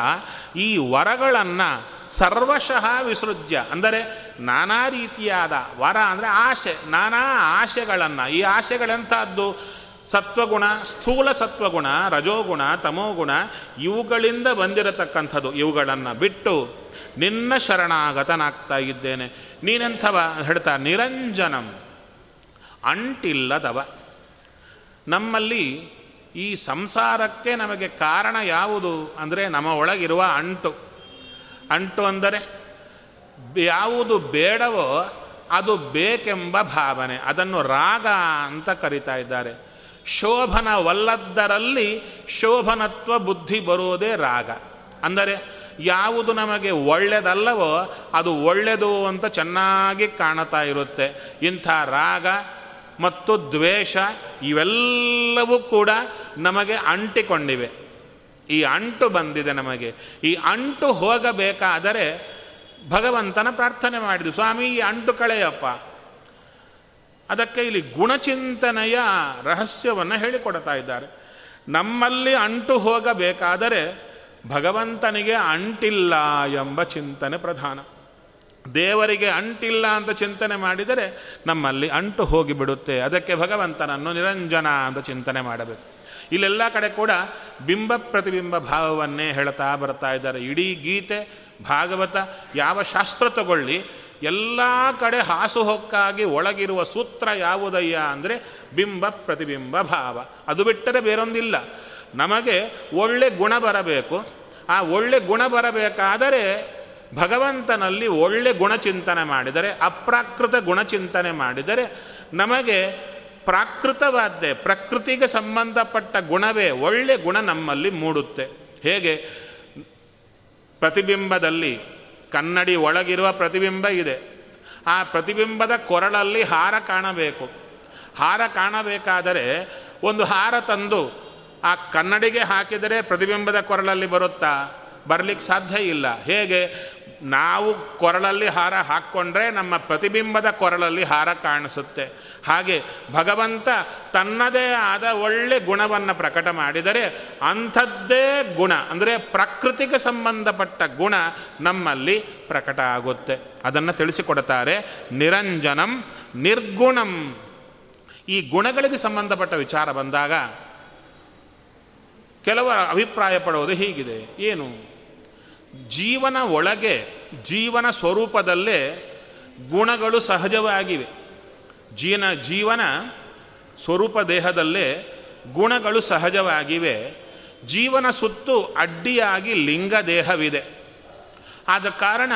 ಈ ವರಗಳನ್ನು ಸರ್ವಶಃ ವಿಸೃಜ್ಯ, ಅಂದರೆ ನಾನಾ ರೀತಿಯಾದ ವರ ಅಂದರೆ ಆಸೆ ನಾನಾ ಆಸೆಗಳನ್ನು ಈ ಆಸೆಗಳೆಂಥದ್ದು ಸತ್ವಗುಣ, ಸ್ಥೂಲ ಸತ್ವಗುಣ, ರಜೋಗುಣ, ತಮೋಗುಣ, ಇವುಗಳಿಂದ ಬಂದಿರತಕ್ಕಂಥದ್ದು. ಇವುಗಳನ್ನು ಬಿಟ್ಟು ನಿನ್ನ ಶರಣಾಗತನಾಗ್ತಾ ಇದ್ದೇನೆ. ನೀನೆಂಥವ? ಹೇಳ್ತಾ, ನಿರಂಜನಂ. ಅಂಟಿಲ್ಲದವ. ನಮ್ಮಲ್ಲಿ ಈ ಸಂಸಾರಕ್ಕೆ ನಮಗೆ ಕಾರಣ ಯಾವುದು? ಅಂದರೆ ನಮ್ಮ ಒಳಗಿರುವ ಅಂಟು. ಅಂಟು ಅಂದರೆ ಯಾವುದು ಬೇಡವೋ ಅದು ಬೇಕೆಂಬ ಭಾವನೆ. ಅದನ್ನು ರಾಗ ಅಂತ ಕರಿತಾ ಇದ್ದಾರೆ. ಶೋಭನವಲ್ಲದ್ದರಲ್ಲಿ ಶೋಭನತ್ವ ಬುದ್ಧಿ ಬರುವುದೇ ರಾಗ. ಅಂದರೆ ಯಾವುದು ನಮಗೆ ಒಳ್ಳೆಯದಲ್ಲವೋ ಅದು ಒಳ್ಳೆಯದು ಅಂತ ಚೆನ್ನಾಗಿ ಕಾಣುತ್ತಾ ಇರುತ್ತೆ. ಇಂಥ ರಾಗ ಮತ್ತು ದ್ವೇಷ ಇವೆಲ್ಲವೂ ಕೂಡ ನಮಗೆ ಅಂಟಿಕೊಂಡಿವೆ. ಈ ಅಂಟು ಬಂದಿದೆ ನಮಗೆ. ಈ ಅಂಟು ಹೋಗಬೇಕಾದರೆ ಭಗವಂತನ ಪ್ರಾರ್ಥನೆ ಮಾಡಿದ್ವಿ ಸ್ವಾಮಿ, ಈ ಅಂಟು ಕಳೆಯಪ್ಪ. ಅದಕ್ಕೆ ಇಲ್ಲಿ ಗುಣಚಿಂತನೆಯ ರಹಸ್ಯವನ್ನು ಹೇಳಿಕೊಡ್ತಾ ಇದ್ದಾರೆ. ನಮ್ಮಲ್ಲಿ ಅಂಟು ಹೋಗಬೇಕಾದರೆ ಭಗವಂತನಿಗೆ ಅಂಟಿಲ್ಲ ಎಂಬ ಚಿಂತನೆ ಪ್ರಧಾನ. ದೇವರಿಗೆ ಅಂಟಿಲ್ಲ ಅಂತ ಚಿಂತನೆ ಮಾಡಿದರೆ ನಮ್ಮಲ್ಲಿ ಅಂಟು ಹೋಗಿಬಿಡುತ್ತೆ. ಅದಕ್ಕೆ ಭಗವಂತನನ್ನು ನಿರಂಜನ ಅಂತ ಚಿಂತನೆ ಮಾಡಬೇಕು. ಇಲ್ಲೆಲ್ಲ ಕಡೆ ಕೂಡ ಬಿಂಬ ಪ್ರತಿಬಿಂಬ ಭಾವವನ್ನೇ ಹೇಳ್ತಾ ಬರ್ತಾ ಇದ್ದಾರೆ. ಇಡೀ ಗೀತೆ, ಭಾಗವತ, ಯಾವ ಶಾಸ್ತ್ರ ತಗೊಳ್ಳಿ, ಎಲ್ಲ ಕಡೆ ಹಾಸುಹೊಕ್ಕಾಗಿ ಒಳಗಿರುವ ಸೂತ್ರ ಯಾವುದಯ್ಯ ಅಂದರೆ ಬಿಂಬ ಪ್ರತಿಬಿಂಬ ಭಾವ. ಅದು ಬಿಟ್ಟರೆ ಬೇರೊಂದಿಲ್ಲ. ನಮಗೆ ಒಳ್ಳೆ ಗುಣ ಬರಬೇಕು. ಆ ಒಳ್ಳೆ ಗುಣ ಬರಬೇಕಾದರೆ ಭಗವಂತನಲ್ಲಿ ಒಳ್ಳೆ ಗುಣಚಿಂತನೆ ಮಾಡಿದರೆ, ಅಪ್ರಾಕೃತ ಗುಣಚಿಂತನೆ ಮಾಡಿದರೆ ನಮಗೆ ಪ್ರಾಕೃತವಾದ್ದೆ, ಪ್ರಕೃತಿಗೆ ಸಂಬಂಧಪಟ್ಟ ಗುಣವೇ ಒಳ್ಳೆ ಗುಣ ನಮ್ಮಲ್ಲಿ ಮೂಡುತ್ತೆ. ಹೇಗೆ? ಪ್ರತಿಬಿಂಬದಲ್ಲಿ ಕನ್ನಡಿ ಒಳಗಿರುವ ಪ್ರತಿಬಿಂಬ ಇದೆ. ಆ ಪ್ರತಿಬಿಂಬದ ಕೊರಳಲ್ಲಿ ಹಾರ ಕಾಣಬೇಕು. ಹಾರ ಕಾಣಬೇಕಾದರೆ ಒಂದು ಹಾರ ತಂದು ಆ ಕನ್ನಡಿಗೆ ಹಾಕಿದರೆ ಪ್ರತಿಬಿಂಬದ ಕೊರಳಲ್ಲಿ ಬರುತ್ತಾ? ಬರಲಿಕ್ಕೆ ಸಾಧ್ಯ ಇಲ್ಲ. ಹೇಗೆ? ನಾವು ಕೊರಳಲ್ಲಿ ಹಾರ ಹಾಕ್ಕೊಂಡ್ರೆ ನಮ್ಮ ಪ್ರತಿಬಿಂಬದ ಕೊರಳಲ್ಲಿ ಹಾರ ಕಾಣಿಸುತ್ತೆ. ಹಾಗೆ ಭಗವಂತ ತನ್ನದೇ ಆದ ಒಳ್ಳೆ ಗುಣವನ್ನು ಪ್ರಕಟ ಮಾಡಿದರೆ ಅಂಥದ್ದೇ ಗುಣ, ಅಂದರೆ ಪ್ರಕೃತಿಗೆ ಸಂಬಂಧಪಟ್ಟ ಗುಣ ನಮ್ಮಲ್ಲಿ ಪ್ರಕಟ ಆಗುತ್ತೆ. ಅದನ್ನು ತಿಳಿಸಿಕೊಡ್ತಾರೆ ನಿರಂಜನಂ ನಿರ್ಗುಣಂ. ಈ ಗುಣಗಳಿಗೆ ಸಂಬಂಧಪಟ್ಟ ವಿಚಾರ ಬಂದಾಗ ಕೆಲವರ ಅಭಿಪ್ರಾಯ ಪಡೋದು ಹೀಗಿದೆ. ಏನು? ಜೀವನ ಒಳಗೆ, ಜೀವನ ಸ್ವರೂಪದಲ್ಲೇ ಗುಣಗಳು ಸಹಜವಾಗಿವೆ. ಜೀನ, ಜೀವನ ಸ್ವರೂಪ ದೇಹದಲ್ಲೇ ಗುಣಗಳು ಸಹಜವಾಗಿವೆ. ಜೀವನ ಸುತ್ತು ಅಡ್ಡಿಯಾಗಿ ಲಿಂಗ ದೇಹವಿದೆ. ಆದ ಕಾರಣ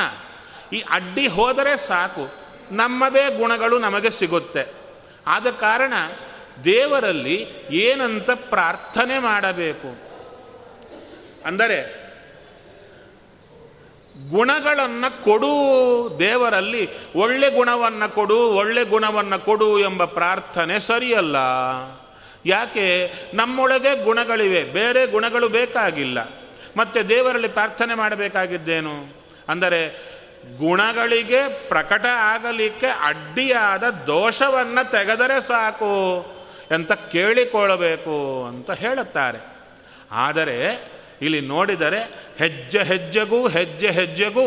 ಈ ಅಡ್ಡಿ ಹೋದರೆ ಸಾಕು. ನಮ್ಮದೇ ಗುಣಗಳು ನಮಗೆ ಸಿಗುತ್ತೆ. ಆದ ಕಾರಣ ದೇವರಲ್ಲಿ ಏನಂತ ಪ್ರಾರ್ಥನೆ ಮಾಡಬೇಕು? ಅಂದರೆ, ಗುಣಗಳನ್ನು ಕೊಡು ದೇವರಲ್ಲಿ, ಒಳ್ಳೆ ಗುಣವನ್ನು ಕೊಡು, ಒಳ್ಳೆ ಗುಣವನ್ನು ಕೊಡು ಎಂಬ ಪ್ರಾರ್ಥನೆ ಸರಿಯಲ್ಲ. ಯಾಕೆ? ನಮ್ಮೊಳಗೆ ಗುಣಗಳಿವೆ, ಬೇರೆ ಗುಣಗಳು ಬೇಕಾಗಿಲ್ಲ. ಮತ್ತು ದೇವರಲ್ಲಿ ಪ್ರಾರ್ಥನೆ ಮಾಡಬೇಕಾಗಿದ್ದೇನು? ಅಂದರೆ, ಗುಣಗಳಿಗೆ ಪ್ರಕಟ ಆಗಲಿಕ್ಕೆ ಅಡ್ಡಿಯಾದ ದೋಷವನ್ನು ತೆಗೆದರೆ ಸಾಕು. ಅಂತ ಕೇಳಿಕೊಳ್ಳಬೇಕು ಅಂತ ಹೇಳುತ್ತಾರೆ. ಆದರೆ ಇಲ್ಲಿ ನೋಡಿದರೆ ಹೆಜ್ಜೆ ಹೆಜ್ಜೆಗೂ ಹೆಜ್ಜೆ ಹೆಜ್ಜೆಗೂ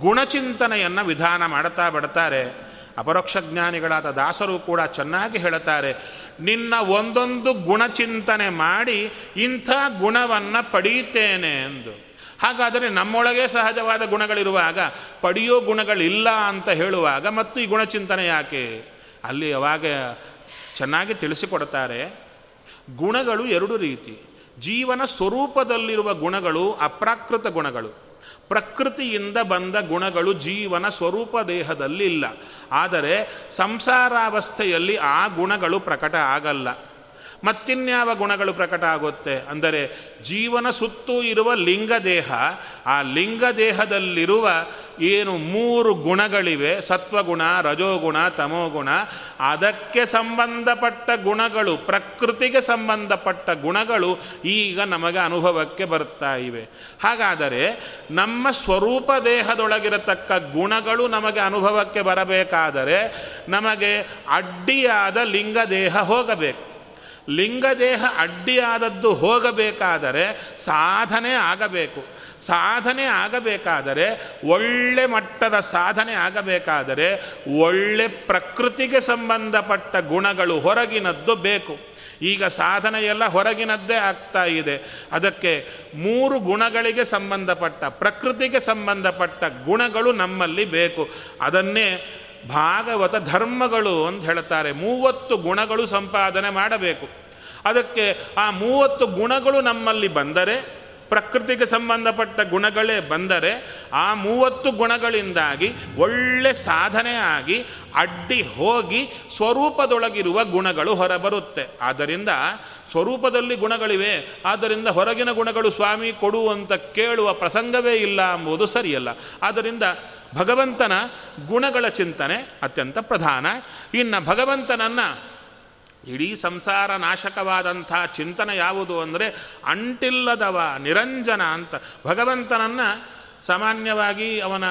ಗುಣಚಿಂತನೆಯನ್ನು ವಿಧಾನ ಮಾಡುತ್ತಾ ಬಿಡ್ತಾರೆ ಅಪರೋಕ್ಷ ಜ್ಞಾನಿಗಳಾದ ದಾಸರು ಕೂಡ ಚೆನ್ನಾಗಿ ಹೇಳುತ್ತಾರೆ, ನಿನ್ನ ಒಂದೊಂದು ಗುಣಚಿಂತನೆ ಮಾಡಿ ಇಂಥ ಗುಣವನ್ನು ಪಡೆಯುತ್ತೇನೆ ಎಂದು. ಹಾಗಾದರೆ ನಮ್ಮೊಳಗೆ ಸಹಜವಾದ ಗುಣಗಳಿರುವಾಗ ಪಡೆಯೋ ಗುಣಗಳಿಲ್ಲ ಅಂತ ಹೇಳುವಾಗ ಮತ್ತು ಈ ಗುಣಚಿಂತನೆ ಯಾಕೆ? ಅಲ್ಲಿ ಅವಾಗ ಚೆನ್ನಾಗಿ ತಿಳಿಸಿಕೊಡ್ತಾರೆ. ಗುಣಗಳು ಎರಡು ರೀತಿ. ಜೀವನ ಸ್ವರೂಪದಲ್ಲಿರುವ ಗುಣಗಳು ಅಪ್ರಾಕೃತ ಗುಣಗಳು. ಪ್ರಕೃತಿಯಿಂದ ಬಂದ ಗುಣಗಳು ಜೀವನ ಸ್ವರೂಪ ದೇಹದಲ್ಲಿ ಇಲ್ಲ ಆದರೆ ಸಂಸಾರಾವಸ್ಥೆಯಲ್ಲಿ ಆ ಗುಣಗಳು ಪ್ರಕಟ ಆಗಲ್ಲ. ಮತ್ತಿನ್ಯಾವ ಗುಣಗಳು ಪ್ರಕಟ ಆಗುತ್ತೆ? ಅಂದರೆ ಜೀವನ ಸುತ್ತೂ ಇರುವ ಲಿಂಗದೇಹ ಆ ಲಿಂಗ ದೇಹದಲ್ಲಿರುವ ಏನು ಮೂರು ಗುಣಗಳಿವೆ? ಸತ್ವಗುಣ, ರಜೋಗುಣ, ತಮೋಗುಣ. ಅದಕ್ಕೆ ಸಂಬಂಧಪಟ್ಟ ಗುಣಗಳು, ಪ್ರಕೃತಿಗೆ ಸಂಬಂಧಪಟ್ಟ ಗುಣಗಳು ಈಗ ನಮಗೆ ಅನುಭವಕ್ಕೆ ಬರ್ತಾ ಇವೆ. ಹಾಗಾದರೆ ನಮ್ಮ ಸ್ವರೂಪ ದೇಹದೊಳಗಿರತಕ್ಕ ಗುಣಗಳು ನಮಗೆ ಅನುಭವಕ್ಕೆ ಬರಬೇಕಾದರೆ ನಮಗೆ ಅಡ್ಡಿಯಾದ ಲಿಂಗ ದೇಹ ಹೋಗಬೇಕು. ಲಿಂಗದೇಹ ಅಡ್ಡಿಯಾದದ್ದು ಹೋಗಬೇಕಾದರೆ ಸಾಧನೆ ಆಗಬೇಕು. ಸಾಧನೆ ಆಗಬೇಕಾದರೆ ಒಳ್ಳೆ ಮಟ್ಟದ ಸಾಧನೆ ಆಗಬೇಕಾದರೆ ಒಳ್ಳೆ ಪ್ರಕೃತಿಗೆ ಸಂಬಂಧಪಟ್ಟ ಗುಣಗಳು ಹೊರಗಿನದ್ದು ಬೇಕು. ಈಗ ಎಲ್ಲ ಹೊರಗಿನದ್ದೇ ಆಗ್ತಾ ಇದೆ. ಅದಕ್ಕೆ ಮೂರು ಗುಣಗಳಿಗೆ ಸಂಬಂಧಪಟ್ಟ, ಪ್ರಕೃತಿಗೆ ಸಂಬಂಧಪಟ್ಟ ಗುಣಗಳು ನಮ್ಮಲ್ಲಿ ಬೇಕು. ಅದನ್ನೇ ಭಾಗವತ ಧರ್ಮಗಳು ಅಂತ ಹೇಳುತ್ತಾರೆ. ಮೂವತ್ತು ಗುಣಗಳು ಸಂಪಾದನೆ ಮಾಡಬೇಕು. ಅದಕ್ಕೆ ಆ ಮೂವತ್ತು ಗುಣಗಳು ನಮ್ಮಲ್ಲಿ ಬಂದರೆ, ಪ್ರಕೃತಿಗೆ ಸಂಬಂಧಪಟ್ಟ ಗುಣಗಳೇ ಬಂದರೆ, ಆ ಮೂವತ್ತು ಗುಣಗಳಿಂದಾಗಿ ಒಳ್ಳೆ ಸಾಧನೆ ಆಗಿ, ಅಡ್ಡಿ ಹೋಗಿ ಸ್ವರೂಪದೊಳಗಿರುವ ಗುಣಗಳು ಹೊರಬರುತ್ತೆ. ಆದ್ದರಿಂದ ಸ್ವರೂಪದಲ್ಲಿ ಗುಣಗಳಿವೆ, ಆದ್ದರಿಂದ ಹೊರಗಿನ ಗುಣಗಳು ಸ್ವಾಮಿ ಕೊಡು ಅಂತ ಕೇಳುವ ಪ್ರಸಂಗವೇ ಇಲ್ಲ ಎಂಬುದು ಸರಿಯಲ್ಲ. ಆದ್ದರಿಂದ ಭಗವಂತನ ಗುಣಗಳ ಚಿಂತನೆ ಅತ್ಯಂತ ಪ್ರಧಾನ. ಇನ್ನು ಭಗವಂತನನ್ನು ಇಡೀ ಸಂಸಾರ ನಾಶಕವಾದಂಥ ಚಿಂತನೆ ಯಾವುದು ಅಂದರೆ ಅಂಟಿಲ್ಲದವ ನಿರಂಜನ ಅಂತ. ಭಗವಂತನನ್ನು ಸಾಮಾನ್ಯವಾಗಿ ಅವನ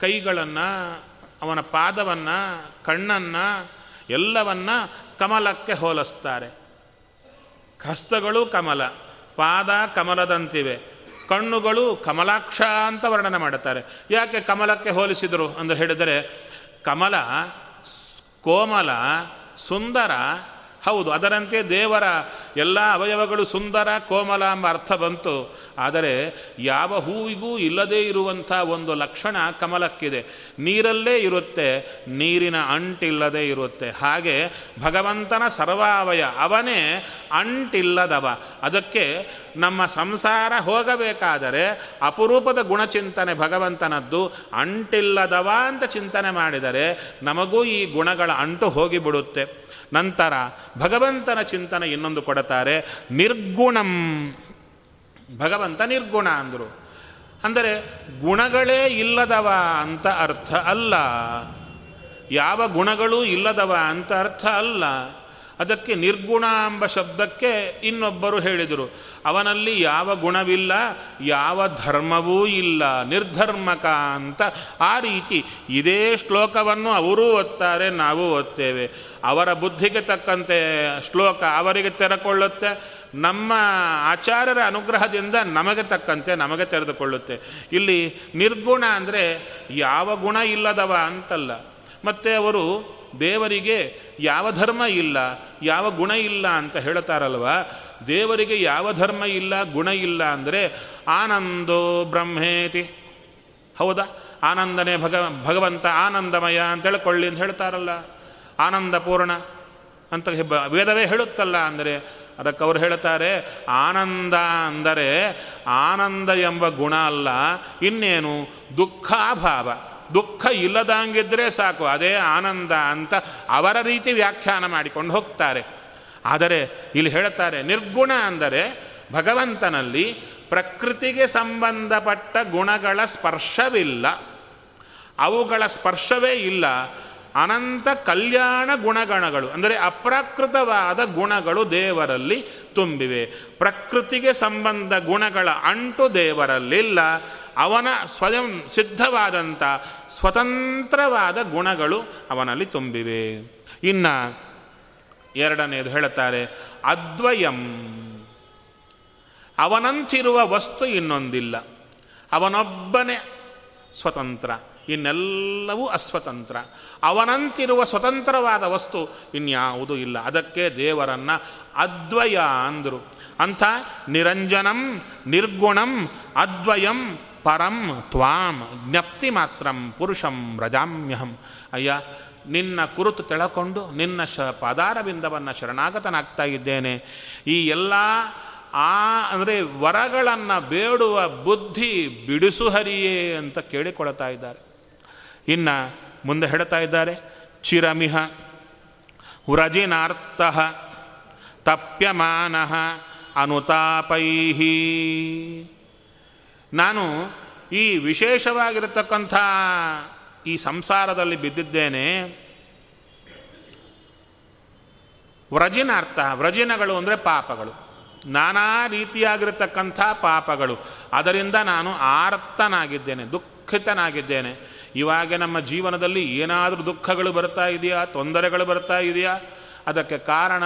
ಕೈಗಳನ್ನು, ಅವನ ಪಾದವನ್ನು, ಕಣ್ಣನ್ನು ಎಲ್ಲವನ್ನ ಕಮಲಕ್ಕೆ ಹೋಲಿಸ್ತಾರೆ. ಹಸ್ತಗಳು ಕಮಲ, ಪಾದ ಕಮಲದಂತಿವೆ. ಕಣ್ಣುಗಳು ಕಮಲಾಕ್ಷ ಅಂತ ವರ್ಣನೆ ಮಾಡುತ್ತಾರೆ. ಯಾಕೆ ಕಮಲಕ್ಕೆ ಹೋಲಿಸಿದರು ಅಂತ ಹೇಳಿದರೆ, ಕಮಲ ಕೋಮಲ ಸುಂದರ, ಹೌದು, ಅದರಂತೆ ದೇವರ ಎಲ್ಲ ಅವಯವಗಳು ಸುಂದರ, ಕೋಮಲ ಎಂಬ ಅರ್ಥ ಬಂತು. ಆದರೆ ಯಾವ ಹೂವಿಗೂ ಇಲ್ಲದೇ ಇರುವಂಥ ಒಂದು ಲಕ್ಷಣ ಕಮಲಕ್ಕಿದೆ. ನೀರಲ್ಲೇ ಇರುತ್ತೆ, ನೀರಿನ ಅಂಟಿಲ್ಲದೆ ಇರುತ್ತೆ. ಹಾಗೆ ಭಗವಂತನ ಸರ್ವಾವಯ, ಅವನೇ ಅಂಟಿಲ್ಲದವ. ಅದಕ್ಕೆ ನಮ್ಮ ಸಂಸಾರ ಹೋಗಬೇಕಾದರೆ ಅಪರೂಪದ ಗುಣಚಿಂತನೆ ಭಗವಂತನದ್ದು ಅಂಟಿಲ್ಲದವ ಅಂತ ಚಿಂತನೆ ಮಾಡಿದರೆ ನಮಗೂ ಈ ಗುಣಗಳ ಅಂಟು ಹೋಗಿಬಿಡುತ್ತೆ. ನಂತರ ಭಗವಂತನ ಚಿಂತನೆ ಇನ್ನೊಂದು ಕೊಡುತ್ತಾರೆ ನಿರ್ಗುಣಂ. ಭಗವಂತ ನಿರ್ಗುಣ ಅಂದರು. ಅಂದರೆ ಗುಣಗಳೇ ಇಲ್ಲದವ ಅಂತ ಅರ್ಥ ಅಲ್ಲ. ಯಾವ ಗುಣಗಳೂ ಇಲ್ಲದವ ಅಂತ ಅರ್ಥ ಅಲ್ಲ. ಅದಕ್ಕೆ ನಿರ್ಗುಣ ಎಂಬ ಶಬ್ದಕ್ಕೆ ಇನ್ನೊಬ್ಬರು ಹೇಳಿದರು. ಅವನಲ್ಲಿ ಯಾವ ಗುಣವಿಲ್ಲ, ಯಾವ ಧರ್ಮವೂ ಇಲ್ಲ, ನಿರ್ಧರ್ಮಕ ಅಂತ ಆ ರೀತಿ ಇದೇ ಶ್ಲೋಕವನ್ನು ಅವರೂ ಓದ್ತಾರೆ ನಾವು ಓದ್ತೇವೆ ಅವರ ಬುದ್ಧಿಗೆ ತಕ್ಕಂತೆ ಶ್ಲೋಕ ಅವರಿಗೆ ತೆರೆಕೊಳ್ಳುತ್ತೆ, ನಮ್ಮ ಆಚಾರ್ಯರ ಅನುಗ್ರಹದಿಂದ ನಮಗೆ ತಕ್ಕಂತೆ ನಮಗೆ ತೆರೆದುಕೊಳ್ಳುತ್ತೆ. ಇಲ್ಲಿ ನಿರ್ಗುಣ ಅಂದರೆ ಯಾವ ಗುಣ ಇಲ್ಲದವ ಅಂತಲ್ಲ. ಮತ್ತು ಅವರು ದೇವರಿಗೆ ಯಾವ ಧರ್ಮ ಇಲ್ಲ, ಯಾವ ಗುಣ ಇಲ್ಲ ಅಂತ ಹೇಳ್ತಾರಲ್ವ? ದೇವರಿಗೆ ಯಾವ ಧರ್ಮ ಇಲ್ಲ, ಗುಣ ಇಲ್ಲ ಅಂದರೆ ಆನಂದೋ ಬ್ರಹ್ಮೇತಿ. ಹೌದಾ? ಆನಂದನೇ ಭಗ, ಭಗವಂತ ಆನಂದಮಯ ಅಂತ ಹೇಳ್ಕೊಳ್ಳಿ ಅಂತ ಹೇಳ್ತಾರಲ್ಲ. ಆನಂದ ಪೂರ್ಣ ಅಂತ ವೇದವೇ ಹೇಳುತ್ತಲ್ಲ ಅಂದರೆ ಅದಕ್ಕೆ ಅವರು ಹೇಳ್ತಾರೆ, ಆನಂದ ಅಂದರೆ ಆನಂದ ಎಂಬ ಗುಣ ಅಲ್ಲ, ಇನ್ನೇನು? ದುಃಖಾಭಾವ. ದುಃಖ ಇಲ್ಲದಂಗಿದ್ರೆ ಸಾಕು, ಅದೇ ಆನಂದ ಅಂತ ಅವರ ರೀತಿ ವ್ಯಾಖ್ಯಾನ ಮಾಡಿಕೊಂಡು ಹೋಗ್ತಾರೆ. ಆದರೆ ಇಲ್ಲಿ ಹೇಳುತ್ತಾರೆ, ನಿರ್ಗುಣ ಅಂದರೆ ಭಗವಂತನಲ್ಲಿ ಪ್ರಕೃತಿಗೆ ಸಂಬಂಧಪಟ್ಟ ಗುಣಗಳ ಸ್ಪರ್ಶವಿಲ್ಲ. ಅವುಗಳ ಸ್ಪರ್ಶವೇ ಇಲ್ಲ. ಅನಂತ ಕಲ್ಯಾಣ ಗುಣಗಣಗಳು, ಅಂದರೆ ಅಪ್ರಾಕೃತವಾದ ಗುಣಗಳು ದೇವರಲ್ಲಿ ತುಂಬಿವೆ. ಪ್ರಕೃತಿಗೆ ಸಂಬಂಧ ಗುಣಗಳ ಅಂಟು ದೇವರಲ್ಲಿಲ್ಲ. ಅವನ ಸ್ವಯಂ ಸಿದ್ಧವಾದಂಥ ಸ್ವತಂತ್ರವಾದ ಗುಣಗಳು ಅವನಲ್ಲಿ ತುಂಬಿವೆ. ಇನ್ನು ಎರಡನೇದು ಹೇಳುತ್ತಾರೆ, ಅದ್ವಯಂ. ಅವನಂತಿರುವ ವಸ್ತು ಇನ್ನೊಂದಿಲ್ಲ. ಅವನೊಬ್ಬನೇ ಸ್ವತಂತ್ರ, ಇನ್ನೆಲ್ಲವೂ ಅಸ್ವತಂತ್ರ. ಅವನಂತಿರುವ ಸ್ವತಂತ್ರವಾದ ವಸ್ತು ಇನ್ಯಾವುದೂ ಇಲ್ಲ. ಅದಕ್ಕೆ ದೇವರನ್ನು ಅದ್ವಯ ಅಂದರು. ಅಂಥ ನಿರಂಜನಂ, ನಿರ್ಗುಣಂ, ಅದ್ವಯಂ, ಪರಂ, ತ್ವಾಂ, ಜ್ಞಪ್ತಿ ಮಾತ್ರಂ, ಪುರುಷಂ ರಜಾಮ್ಯಹಂ ಅಯ್ಯ ನಿನ್ನ ಕುರುತು ತೆಳಕೊಂಡು ನಿನ್ನ ಶ ಪದಾರವಿಂದವನ್ನು ಶರಣಾಗತನಾಗ್ತಾ ಇದ್ದೇನೆ. ಈ ಎಲ್ಲ ಆ ಅಂದರೆ ವರಗಳನ್ನು ಬೇಡುವ ಬುದ್ಧಿ ಬಿಡಿಸು ಹರಿಯೇ ಅಂತ ಕೇಳಿಕೊಳ್ತಾ ಇದ್ದಾರೆ. ಇನ್ನು ಮುಂದೆ ಹೇಳ್ತಾ ಇದ್ದಾರೆ. ಚಿರಮಿಹ ವ್ರಜಿನಾರ್ಥ ತಪ್ಯಮಾನ, ಅನುತಾಪೈಹಿ. ನಾನು ಈ ವಿಶೇಷವಾಗಿರತಕ್ಕಂಥ ಈ ಸಂಸಾರದಲ್ಲಿ ಬಿದ್ದಿದ್ದೇನೆ. ವ್ರಜಿನಾರ್ಥ, ವ್ರಜಿನಗಳು ಅಂದರೆ ಪಾಪಗಳು. ನಾನಾ ರೀತಿಯಾಗಿರತಕ್ಕಂಥ ಪಾಪಗಳು. ಅದರಿಂದ ನಾನು ಆರ್ತನಾಗಿದ್ದೇನೆ ದುಃಖಿತನಾಗಿದ್ದೇನೆ. ಇವಾಗ ನಮ್ಮ ಜೀವನದಲ್ಲಿ ಏನಾದರೂ ದುಃಖಗಳು ಬರ್ತಾ ಇದೆಯಾ? ತೊಂದರೆಗಳು ಬರ್ತಾ ಇದೆಯಾ? ಅದಕ್ಕೆ ಕಾರಣ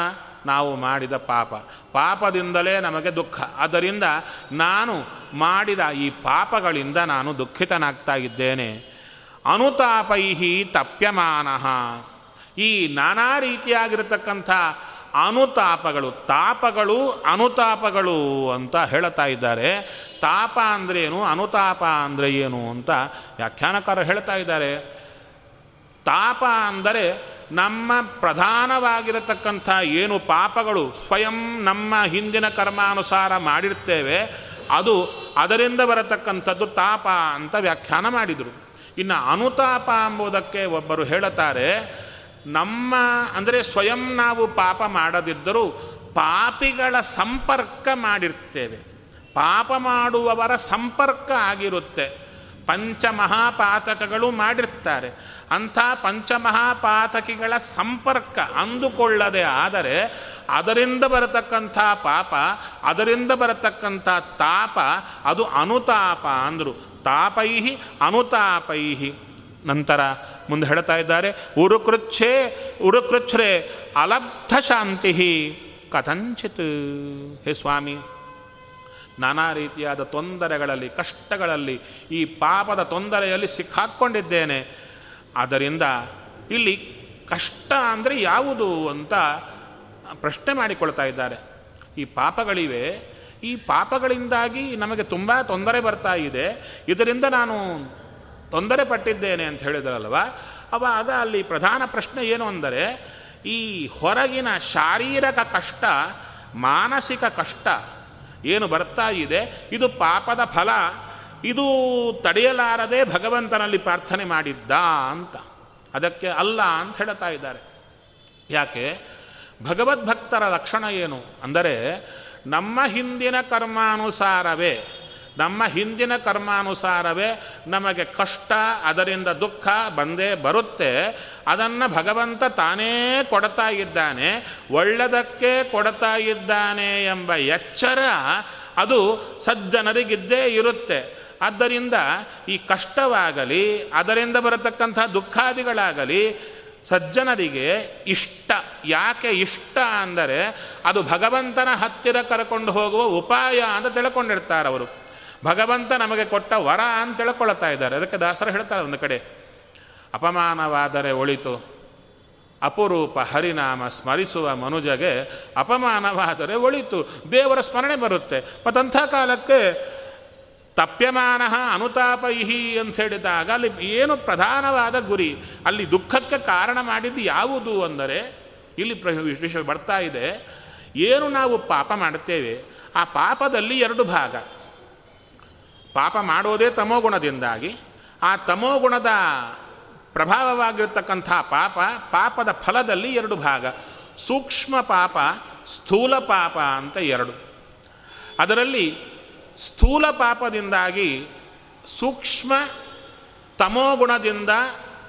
ನಾವು ಮಾಡಿದ ಪಾಪ. ಪಾಪದಿಂದಲೇ ನಮಗೆ ದುಃಖ. ಅದರಿಂದ ನಾನು ಮಾಡಿದ ಈ ಪಾಪಗಳಿಂದ ನಾನು ದುಃಖಿತನಾಗ್ತಾ ಇದ್ದೇನೆ. ಅನುತಾಪೈಹಿ ತಪ್ಯಮಾನ. ಈ ನಾನಾ ರೀತಿಯಾಗಿರತಕ್ಕಂಥ ಅನುತಾಪಗಳು, ತಾಪಗಳು ಅನುತಾಪಗಳು ಅಂತ ಹೇಳ್ತಾ ಇದ್ದಾರೆ. ತಾಪ ಏನು? ಅನುತಾಪ ಅಂದರೆ ಏನು ಅಂತ ವ್ಯಾಖ್ಯಾನಕಾರ ಹೇಳ್ತಾ ಇದ್ದಾರೆ. ತಾಪ ಅಂದರೆ ನಮ್ಮ ಪ್ರಧಾನವಾಗಿರತಕ್ಕಂಥ ಏನು ಪಾಪಗಳು ಸ್ವಯಂ ನಮ್ಮ ಹಿಂದಿನ ಕರ್ಮಾನುಸಾರ ಮಾಡಿರ್ತೇವೆ, ಅದು ಅದರಿಂದ ಬರತಕ್ಕಂಥದ್ದು ತಾಪ ಅಂತ ವ್ಯಾಖ್ಯಾನ ಮಾಡಿದರು. ಇನ್ನು ಅನುತಾಪ ಎಂಬುದಕ್ಕೆ ಒಬ್ಬರು ಹೇಳುತ್ತಾರೆ, ನಮ್ಮ ಅಂದರೆ ಸ್ವಯಂ ನಾವು ಪಾಪ ಮಾಡದಿದ್ದರೂ ಪಾಪಿಗಳ ಸಂಪರ್ಕ ಮಾಡಿರ್ತೇವೆ. ಪಾಪ ಮಾಡುವವರ ಸಂಪರ್ಕ ಆಗಿರುತ್ತೆ. ಪಂಚಮಹಾಪಾತಕಗಳು ಮಾಡಿರ್ತಾರೆ. ಅಂಥ ಪಂಚಮಹಾಪಾತಕಿಗಳ ಸಂಪರ್ಕ ಅಂದುಕೊಳ್ಳದೆ ಆದರೆ ಅದರಿಂದ ಬರತಕ್ಕಂಥ ಪಾಪ, ಅದರಿಂದ ಬರತಕ್ಕಂಥ ತಾಪ, ಅದು ಅನುತಾಪ ಅಂದರು. ತಾಪೈ ಅನುತಾಪೈ ನಂತರ ಮುಂದೆ ಹೇಳ್ತಾ ಇದ್ದಾರೆ, ಉರುಕೃಚ್ಛೇ, ಉರುಕೃಚ್ಛ್ರೆ ಅಲಬ್ಧ ಶಾಂತಿ ಕಥಂಚಿತ್. ಹೇ ಸ್ವಾಮಿ, ನಾನಾ ರೀತಿಯಾದ ತೊಂದರೆಗಳಲ್ಲಿ, ಕಷ್ಟಗಳಲ್ಲಿ ಈ ಪಾಪದ ತೊಂದರೆಯಲ್ಲಿ ಸಿಕ್ಕಾಕ್ಕೊಂಡಿದ್ದೇನೆ ಆದ್ದರಿಂದ ಇಲ್ಲಿ ಕಷ್ಟ ಅಂದರೆ ಯಾವುದು ಅಂತ ಪ್ರಶ್ನೆ ಮಾಡಿಕೊಳ್ತಾ ಇದ್ದಾರೆ. ಈ ಪಾಪಗಳಿವೆ ಈ ಪಾಪಗಳಿಂದಾಗಿ ನಮಗೆ ತುಂಬ ತೊಂದರೆ ಬರ್ತಾ ಇದೆ. ಇದರಿಂದ ನಾನು ತೊಂದರೆ ಪಟ್ಟಿದ್ದೇನೆ ಅಂತ ಹೇಳಿದ್ರಲ್ವ? ಅವಾಗ ಅಲ್ಲಿ ಪ್ರಧಾನ ಪ್ರಶ್ನೆ ಏನು ಅಂದರೆ, ಈ ಹೊರಗಿನ ಶಾರೀರಿಕ ಕಷ್ಟ, ಮಾನಸಿಕ ಕಷ್ಟ ಏನು ಬರ್ತಾ ಇದೆ, ಇದು ಪಾಪದ ಫಲ, ಇದು ತಡೆಯಲಾರದೆ ಭಗವಂತನಲ್ಲಿ ಪ್ರಾರ್ಥನೆ ಮಾಡಿದ್ದ ಅಂತ. ಅದಕ್ಕೆ ಅಲ್ಲ ಅಂತ ಹೇಳ್ತಾ ಇದ್ದಾರೆ. ಯಾಕೆ? ಭಗವದ್ಭಕ್ತರ ಲಕ್ಷಣ ಏನು? ಅಂದರೆ ನಮ್ಮ ಹಿಂದಿನ ಕರ್ಮಾನುಸಾರವೇ, ನಮ್ಮ ಹಿಂದಿನ ಕರ್ಮಾನುಸಾರವೇ ನಮಗೆ ಕಷ್ಟ, ಅದರಿಂದ ದುಃಖ ಬಂದೇ ಬರುತ್ತೆ. ಅದನ್ನು ಭಗವಂತ ತಾನೇ ಕೊಡ್ತಾ ಇದ್ದಾನೆ. ಒಳ್ಳೆದಕ್ಕೆ ಕೊಡ್ತಾ ಇದ್ದಾನೆ ಎಂಬ ಎಚ್ಚರ ಅದು ಸಜ್ಜನರಿಗಿದ್ದೇ ಇರುತ್ತೆ. ಆದ್ದರಿಂದ ಈ ಕಷ್ಟವಾಗಲಿ, ಅದರಿಂದ ಬರತಕ್ಕಂಥ ದುಃಖಾದಿಗಳಾಗಲಿ ಸಜ್ಜನರಿಗೆ ಇಷ್ಟ. ಯಾಕೆ ಇಷ್ಟ ಅಂದರೆ ಅದು ಭಗವಂತನ ಹತ್ತಿರ ಕರ್ಕೊಂಡು ಹೋಗುವ ಉಪಾಯ ಅಂತ ತಿಳ್ಕೊಂಡಿರ್ತಾರೆ ಅವರು. ಭಗವಂತ ನಮಗೆ ಕೊಟ್ಟ ವರ ಅಂತ ತಿಳ್ಕೊಳ್ತಾ ಇದ್ದಾರೆ. ಅದಕ್ಕೆ ದಾಸರ ಹೇಳ್ತಾರೆ ಒಂದು ಕಡೆ, ಅಪಮಾನವಾದರೆ ಒಳಿತು, ಅಪರೂಪ ಹರಿನಾಮ ಸ್ಮರಿಸುವ ಮನುಜಗೆ ಅಪಮಾನವಾದರೆ ಒಳಿತು, ದೇವರ ಸ್ಮರಣೆ ಬರುತ್ತೆ. ಮತ್ತಂಥ ಕಾಲಕ್ಕೆ ತಪ್ಯಮಾನ ಅನುತಾಪೈಹಿ ಅಂತ ಹೇಳಿದಾಗ ಅಲ್ಲಿ ಏನು ಪ್ರಧಾನವಾದ ಗುರಿ, ಅಲ್ಲಿ ದುಃಖಕ್ಕೆ ಕಾರಣ ಮಾಡಿದ್ದು ಯಾವುದು ಅಂದರೆ, ಇಲ್ಲಿ ಪ್ರ ಬರ್ತಾ ಇದೆ, ಏನು ನಾವು ಪಾಪ ಮಾಡುತ್ತೇವೆ, ಆ ಪಾಪದಲ್ಲಿ ಎರಡು ಭಾಗ. ಪಾಪ ಮಾಡೋದೇ ತಮೋಗುಣದಿಂದಾಗಿ ಆ ತಮೋಗುಣದ ಪ್ರಭಾವವಾಗಿರ್ತಕ್ಕಂಥ ಪಾಪ, ಪಾಪದ ಫಲದಲ್ಲಿ ಎರಡು ಭಾಗ. ಸೂಕ್ಷ್ಮ ಪಾಪ, ಸ್ಥೂಲ ಪಾಪ ಅಂತ ಎರಡು. ಅದರಲ್ಲಿ ಸ್ಥೂಲ ಪಾಪದಿಂದಾಗಿ ಸೂಕ್ಷ್ಮ ತಮೋಗುಣದಿಂದ,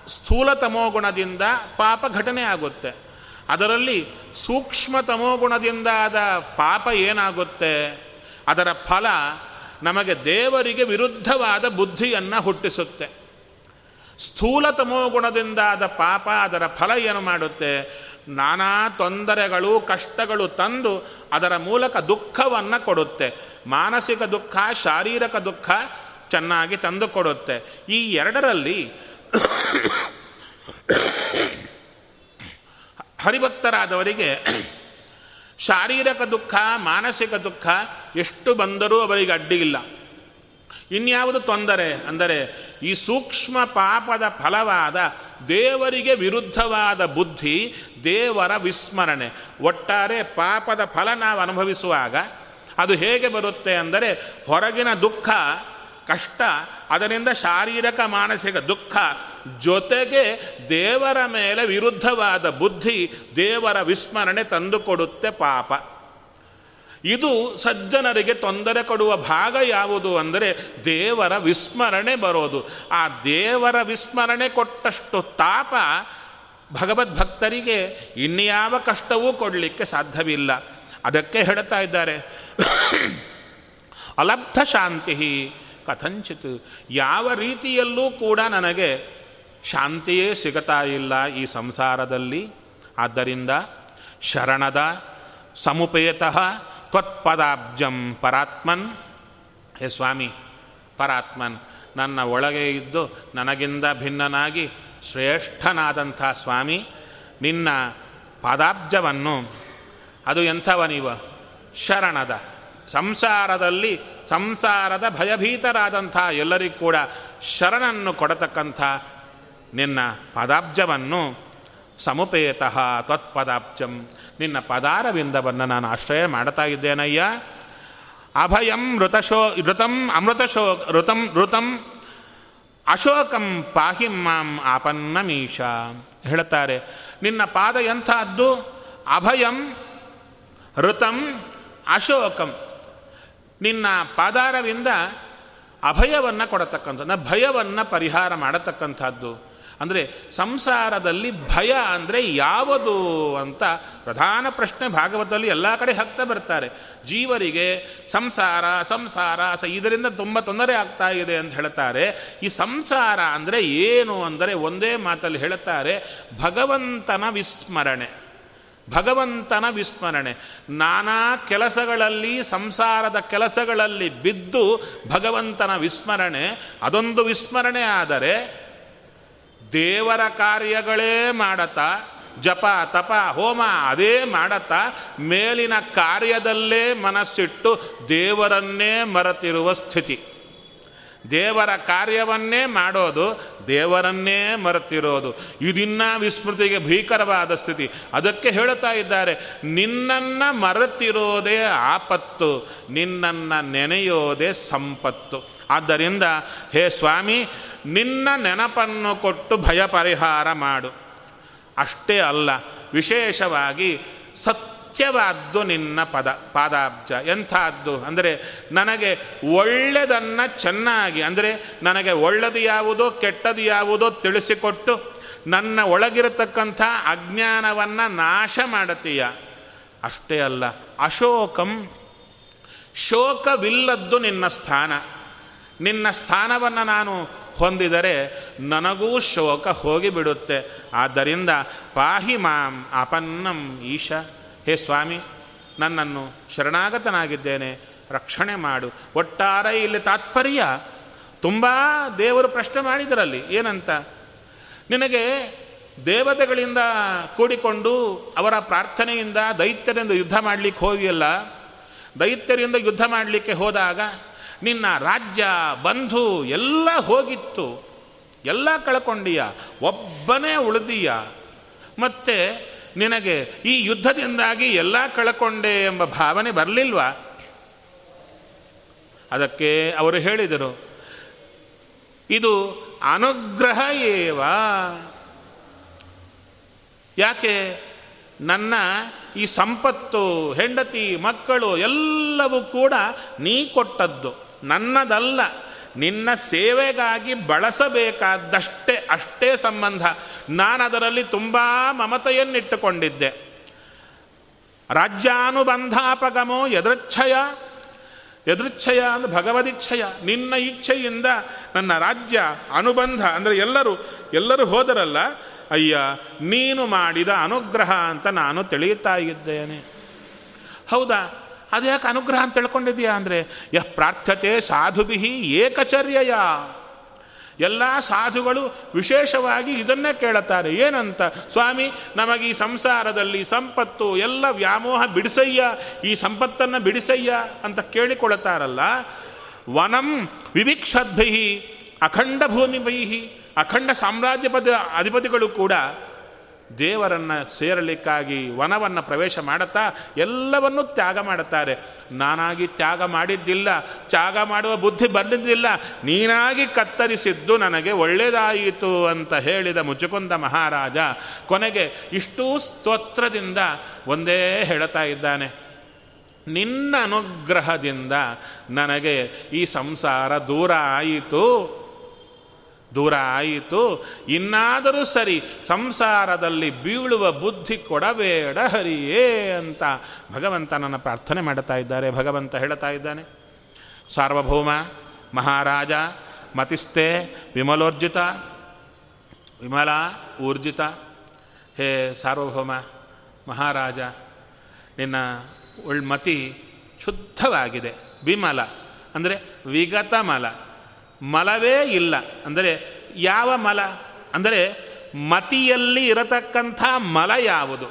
ಸ್ಥೂಲ ತಮೋಗುಣದಿಂದ ಪಾಪ ಘಟನೆ ಆಗುತ್ತೆ. ಅದರಲ್ಲಿ ಸೂಕ್ಷ್ಮ ತಮೋಗುಣದಿಂದಾದ ಪಾಪ ಏನಾಗುತ್ತೆ? ಅದರ ಫಲ ನಮಗೆ ದೇವರಿಗೆ ವಿರುದ್ಧವಾದ ಬುದ್ಧಿಯನ್ನು ಹುಟ್ಟಿಸುತ್ತೆ. ಸ್ಥೂಲ ತಮೋಗುಣದಿಂದಾದ ಪಾಪ ಅದರ ಫಲ ಏನು ಮಾಡುತ್ತೆ? ನಾನಾ ತೊಂದರೆಗಳು, ಕಷ್ಟಗಳು ತಂದು ಅದರ ಮೂಲಕ ದುಃಖವನ್ನು ಕೊಡುತ್ತೆ. ಮಾನಸಿಕ ದುಃಖ, ಶಾರೀರಿಕ ದುಃಖ ಚೆನ್ನಾಗಿ ತಂದು ಕೊಡುತ್ತೆ. ಈ ಎರಡರಲ್ಲಿ ಹರಿಭಕ್ತರಾದವರಿಗೆ ಶಾರೀರಿಕ ದುಃಖ, ಮಾನಸಿಕ ದುಃಖ ಎಷ್ಟು ಬಂದರೂ ಅವರಿಗೆ ಅಡ್ಡಿ ಇಲ್ಲ. ಇನ್ಯಾವುದು ತೊಂದರೆ ಅಂದರೆ ಈ ಸೂಕ್ಷ್ಮ ಪಾಪದ ಫಲವಾದ ದೇವರಿಗೆ ವಿರುದ್ಧವಾದ ಬುದ್ಧಿ ದೇವರ ವಿಸ್ಮರಣೆ. ಒಟ್ಟಾರೆ ಪಾಪದ ಫಲ ನಾವು ಅನುಭವಿಸುವಾಗ ಅದು ಹೇಗೆ ಬರುತ್ತೆ ಅಂದರೆ ಹೊರಗಿನ ದುಃಖ, ಕಷ್ಟ, ಅದರಿಂದ ಶಾರೀರಿಕ, ಮಾನಸಿಕ ದುಃಖ, ಜೊತೆಗೆ ದೇವರ ಮೇಲೆ ವಿರುದ್ಧವಾದ ಬುದ್ಧಿ, ದೇವರ ವಿಸ್ಮರಣೆ ತಂದುಕೊಡುತ್ತೆ ಪಾಪ. ಇದು ಸಜ್ಜನರಿಗೆ ತೊಂದರೆ ಕೊಡುವ ಭಾಗ ಯಾವುದು ಅಂದರೆ ದೇವರ ವಿಸ್ಮರಣೆ ಬರೋದು. ಆ ದೇವರ ವಿಸ್ಮರಣೆ ಕೊಟ್ಟಷ್ಟು ತಾಪ ಭಗವದ್ಭಕ್ತರಿಗೆ ಇನ್ಯಾವ ಕಷ್ಟವೂ ಕೊಡಲಿಕ್ಕೆ ಸಾಧ್ಯವಿಲ್ಲ. ಅದಕ್ಕೆ ಹೇಳ್ತಾ ಇದ್ದಾರೆ ಅಲಬ್ಧ ಶಾಂತಿ ಕಥಂಚಿತ್. ಯಾವ ರೀತಿಯಲ್ಲೂ ಕೂಡ ನನಗೆ ಶಾಂತಿಯೇ ಸಿಗತಾ ಇಲ್ಲ ಈ ಸಂಸಾರದಲ್ಲಿ. ಆದ್ದರಿಂದ ಶರಣದ ಸಮುಪೇತಃ ತ್ವತ್ಪದಾಬ್ಜಂ ಪರಾತ್ಮನ್. ಹೇ ಸ್ವಾಮಿ, ಪರಾತ್ಮನ್, ನನ್ನ ಒಳಗೆ ಇದ್ದು ನನಗಿಂದ ಭಿನ್ನನಾಗಿ ಶ್ರೇಷ್ಠನಾದಂಥ ಸ್ವಾಮಿ, ನಿನ್ನ ಪದಾಬ್ಜವನ್ನು, ಅದು ಎಂಥವನಿವ ನೀವು? ಶರಣದ. ಸಂಸಾರದಲ್ಲಿ ಸಂಸಾರದ ಭಯಭೀತರಾದಂಥ ಎಲ್ಲರಿಗೂ ಕೂಡ ಶರಣನ್ನು ಕೊಡತಕ್ಕಂಥ ನಿನ್ನ ಪದಾಬ್ಜವನ್ನು ಸಮುಪೇತಃ ತತ್ಪದಾಬ್ಜಂ ನಿನ್ನ ಪದಾರವಿಂದವನ್ನು ನಾನು ಆಶ್ರಯ ಮಾಡ್ತಾ ಇದ್ದೇನಯ್ಯ. ಅಭಯಂ ಋತಶೋ ಋತಂ ಅಮೃತಶೋ ಋತಂ ಋತಂ ಅಶೋಕಂ ಪಾಹಿ ಮಾಂ ಆಪನ್ನಮೀಶ. ಹೇಳ್ತಾರೆ ನಿನ್ನ ಪಾದ ಎಂಥದ್ದು? ಅಭಯಂ ಋತಂ ಅಶೋಕಂ. ನಿನ್ನ ಪಾದಾರವಿಂದ ಅಭಯವನ್ನು ಕೊಡತಕ್ಕಂಥದ್ದು ಭಯವನ್ನು ಪರಿಹಾರ ಮಾಡತಕ್ಕಂಥದ್ದು. ಅಂದರೆ ಸಂಸಾರದಲ್ಲಿ ಭಯ ಅಂದರೆ ಯಾವುದು ಅಂತ ಪ್ರಧಾನ ಪ್ರಶ್ನೆ ಭಾಗವತದಲ್ಲಿ ಎಲ್ಲ ಕಡೆ ಹಾಕ್ತಾ ಬರ್ತಾರೆ. ಜೀವರಿಗೆ ಸಂಸಾರ ಸಂಸಾರ, ಸ ಇದರಿಂದ ತುಂಬ ತೊಂದರೆ ಆಗ್ತಾ ಇದೆ ಅಂತ ಹೇಳ್ತಾರೆ. ಈ ಸಂಸಾರ ಅಂದರೆ ಏನು ಅಂದರೆ ಒಂದೇ ಮಾತಲ್ಲಿ ಹೇಳುತ್ತಾರೆ ಭಗವಂತನ ವಿಸ್ಮರಣೆ. ಭಗವಂತನ ವಿಸ್ಮರಣೆ. ನಾನಾ ಕೆಲಸಗಳಲ್ಲಿ, ಸಂಸಾರದ ಕೆಲಸಗಳಲ್ಲಿ ಬಿದ್ದು ಭಗವಂತನ ವಿಸ್ಮರಣೆ. ಅದೊಂದು ವಿಸ್ಮರಣೆ ಆದರೆ, ದೇವರ ಕಾರ್ಯಗಳೇ ಮಾಡತಾ ಜಪ, ತಪ, ಹೋಮ ಅದೇ ಮಾಡತಾ ಮೇಲಿನ ಕಾರ್ಯದಲ್ಲೇ ಮನಸ್ಸಿಟ್ಟು ದೇವರನ್ನೇ ಮರೆತಿರುವ ಸ್ಥಿತಿ. ದೇವರ ಕಾರ್ಯವನ್ನೇ ಮಾಡೋದು, ದೇವರನ್ನೇ ಮರೆತಿರೋದು. ಇದಿನ್ನ ವಿಸ್ಮೃತಿಗೆ ಭೀಕರವಾದ ಸ್ಥಿತಿ. ಅದಕ್ಕೆ ಹೇಳುತ್ತಾ ಇದ್ದಾರೆ, ನಿನ್ನನ್ನು ಮರೆತಿರೋದೇ ಆಪತ್ತು, ನಿನ್ನನ್ನು ನೆನೆಯೋದೇ ಸಂಪತ್ತು. ಆದ್ದರಿಂದ, ಹೇ ಸ್ವಾಮಿ, ನಿನ್ನ ನೆನಪನ್ನು ಕೊಟ್ಟು ಭಯ ಪರಿಹಾರ ಮಾಡು. ಅಷ್ಟೇ ಅಲ್ಲ, ವಿಶೇಷವಾಗಿ ಸತ್ಯವಾದ್ದು ನಿನ್ನ ಪದ, ಪಾದಾಬ್ಜ. ಎಂಥದ್ದು? ಅಂದರೆ ನನಗೆ ಒಳ್ಳೆಯದನ್ನು ಚೆನ್ನಾಗಿ, ಅಂದರೆ ನನಗೆ ಒಳ್ಳೆಯದು ಯಾವುದೋ, ಕೆಟ್ಟದು ಯಾವುದೋ ತಿಳಿಸಿಕೊಟ್ಟು ನನ್ನ ಒಳಗಿರತಕ್ಕಂಥ ಅಜ್ಞಾನವನ್ನು ನಾಶ ಮಾಡತೀಯ? ಅಷ್ಟೇ ಅಲ್ಲ, ಅಶೋಕಂ ಶೋಕವಿಲ್ಲದ್ದು ನಿನ್ನ ಸ್ಥಾನ. ನಿನ್ನ ಸ್ಥಾನವನ್ನು ನಾನು ಹೊಂದಿದರೆ ನನಗೂ ಶೋಕ ಹೋಗಿಬಿಡುತ್ತೆ. ಆದ್ದರಿಂದ ಪಾಹಿ ಮಾಂ ಅಪನ್ನಂ ಈಶ. ಹೇ ಸ್ವಾಮಿ, ನನ್ನನ್ನು ಶರಣಾಗತನಾಗಿದ್ದೇನೆ. ರಕ್ಷಣೆ ಮಾಡು. ಒಟ್ಟಾರೆ ಇಲ್ಲಿ ತಾತ್ಪರ್ಯ. ತುಂಬ ದೇವರು ಪ್ರಶ್ನೆ ಮಾಡಿದರಲ್ಲಿ, ಏನಂತ? ನಿನಗೆ ದೇವತೆಗಳಿಂದ ಕೂಡಿಕೊಂಡು ಅವರ ಪ್ರಾರ್ಥನೆಯಿಂದ ದೈತ್ಯರಿಂದ ಯುದ್ಧ ಮಾಡಲಿಕ್ಕೆ ಹೋಗಿಲ್ಲ ದೈತ್ಯರಿಂದ ಯುದ್ಧ ಮಾಡಲಿಕ್ಕೆ ಹೋದಾಗ ನಿನ್ನ ರಾಜ್ಯ, ಬಂಧು ಎಲ್ಲ ಹೋಗಿತ್ತು. ಎಲ್ಲ ಕಳ್ಕೊಂಡೀಯ. ಒಬ್ಬನೇ ಉಳಿದೀಯ. ಮತ್ತೆ ನಿನಗೆ ಈ ಯುದ್ಧದಿಂದಾಗಿ ಎಲ್ಲ ಕಳ್ಕೊಂಡೆ ಎಂಬ ಭಾವನೆ ಬರಲಿಲ್ವಾ? ಅದಕ್ಕೆ ಅವರು ಹೇಳಿದರು, ಇದು ಅನುಗ್ರಹ ಏವ? ಯಾಕೆ? ನನ್ನ ಈ ಸಂಪತ್ತು, ಹೆಂಡತಿ, ಮಕ್ಕಳು ಎಲ್ಲವೂ ಕೂಡ ನೀ ಕೊಟ್ಟದ್ದು. ನನ್ನದಲ್ಲ. ನಿನ್ನ ಸೇವೆಗಾಗಿ ಬಳಸಬೇಕಾದಷ್ಟೇ ಅಷ್ಟೇ ಸಂಬಂಧ. ನಾನು ಅದರಲ್ಲಿ ತುಂಬ ಮಮತೆಯನ್ನಿಟ್ಟುಕೊಂಡಿದ್ದೆ. ರಾಜ್ಯಾನುಬಂಧಾಪಗಮೋ ಯದೃಚ್ಛಯ ಯದೃಚ್ಛಯ ಅಂದರೆ ಭಗವದಿಚ್ಛಯ. ನಿನ್ನ ಇಚ್ಛೆಯಿಂದ ನನ್ನ ರಾಜ್ಯ, ಅನುಬಂಧ, ಅಂದರೆ ಎಲ್ಲರೂ ಎಲ್ಲರೂ ಹೋದರಲ್ಲ, ಅಯ್ಯ, ನೀನು ಮಾಡಿದ ಅನುಗ್ರಹ ಅಂತ ನಾನು ತಿಳಿಯುತ್ತಾ ಇದ್ದೇನೆ. ಹೌದಾ? ಅದ್ಯಾಕೆ ಅನುಗ್ರಹ ಅಂತ ತಿಳ್ಕೊಂಡಿದ್ಯಾ ಅಂದರೆ, ಯಃ ಪ್ರಾರ್ಥತೆ ಸಾಧುಭಿ ಏಕಚರ್ಯಯ? ಎಲ್ಲ ಸಾಧುಗಳು ವಿಶೇಷವಾಗಿ ಇದನ್ನೇ ಕೇಳುತ್ತಾರೆ. ಏನಂತ? ಸ್ವಾಮಿ, ನಮಗೆ ಈ ಸಂಸಾರದಲ್ಲಿ ಸಂಪತ್ತು, ಎಲ್ಲ ವ್ಯಾಮೋಹ ಬಿಡಿಸಯ್ಯ, ಈ ಸಂಪತ್ತನ್ನು ಬಿಡಿಸಯ್ಯ ಅಂತ ಕೇಳಿಕೊಳ್ಳುತ್ತಾರಲ್ಲ? ವನಂ ವಿವಿಕ್ಷದ್ಭೈ ಅಖಂಡ ಭೂಮಿ ಬೈಹಿ ಅಖಂಡ ಸಾಮ್ರಾಜ್ಯಪದ ಅಧಿಪತಿಗಳು ಕೂಡ ದೇವರನ್ನು ಸೇರಲಿಕ್ಕಾಗಿ ವನವನ್ನು ಪ್ರವೇಶ ಮಾಡುತ್ತಾ ಎಲ್ಲವನ್ನೂ ತ್ಯಾಗ ಮಾಡುತ್ತಾರೆ. ನಾನಾಗಿ ತ್ಯಾಗ ಮಾಡಿದ್ದಿಲ್ಲ, ತ್ಯಾಗ ಮಾಡುವ ಬುದ್ಧಿ ಬಂದಿದ್ದಿಲ್ಲ, ನೀನಾಗಿ ಕತ್ತರಿಸಿದ್ದು ನನಗೆ ಒಳ್ಳೆಯದಾಯಿತು ಅಂತ ಹೇಳಿದ ಮುಚುಕುಂದ ಮಹಾರಾಜ ಕೊನೆಗೆ ಇಷ್ಟೂ ಸ್ತೋತ್ರದಿಂದ ಒಂದೇ ಹೇಳ್ತಾ ಇದ್ದಾನೆ. ನಿನ್ನ ಅನುಗ್ರಹದಿಂದ ನನಗೆ ಈ ಸಂಸಾರ ದೂರ ಆಯಿತು. ದೂರ ಆಯಿತು. ಇನ್ನಾದರೂ ಸರಿ ಸಂಸಾರದಲ್ಲಿ ಬೀಳುವ ಬುದ್ಧಿ ಕೊಡಬೇಡ ಹರಿಯೇ ಅಂತ ಭಗವಂತನನ್ನು ಪ್ರಾರ್ಥನೆ ಮಾಡುತ್ತಾ ಇದ್ದಾರೆ. ಭಗವಂತ ಹೇಳ್ತಾ ಇದ್ದಾನೆ, ಸಾರ್ವಭೌಮ, ಮಹಾರಾಜ ಮತಿಸ್ತೆ ವಿಮಲೋರ್ಜಿತ, ವಿಮಲ ಊರ್ಜಿತ, ಹೇ ಸಾರ್ವಭೌಮ, ಮಹಾರಾಜ, ನಿನ್ನ ಉಳ್ಮತಿ ಶುದ್ಧವಾಗಿದೆ. ವಿಮಲ ಅಂದರೆ ವಿಗತ ಮಲ ಮಲವೇ ಇಲ್ಲ. ಅಂದರೆ ಯಾವ ಮಲ? ಅಂದರೆ ಮತಿಯಲ್ಲಿ ಇರತಕ್ಕಂಥ ಮಲ ಯಾವುದು?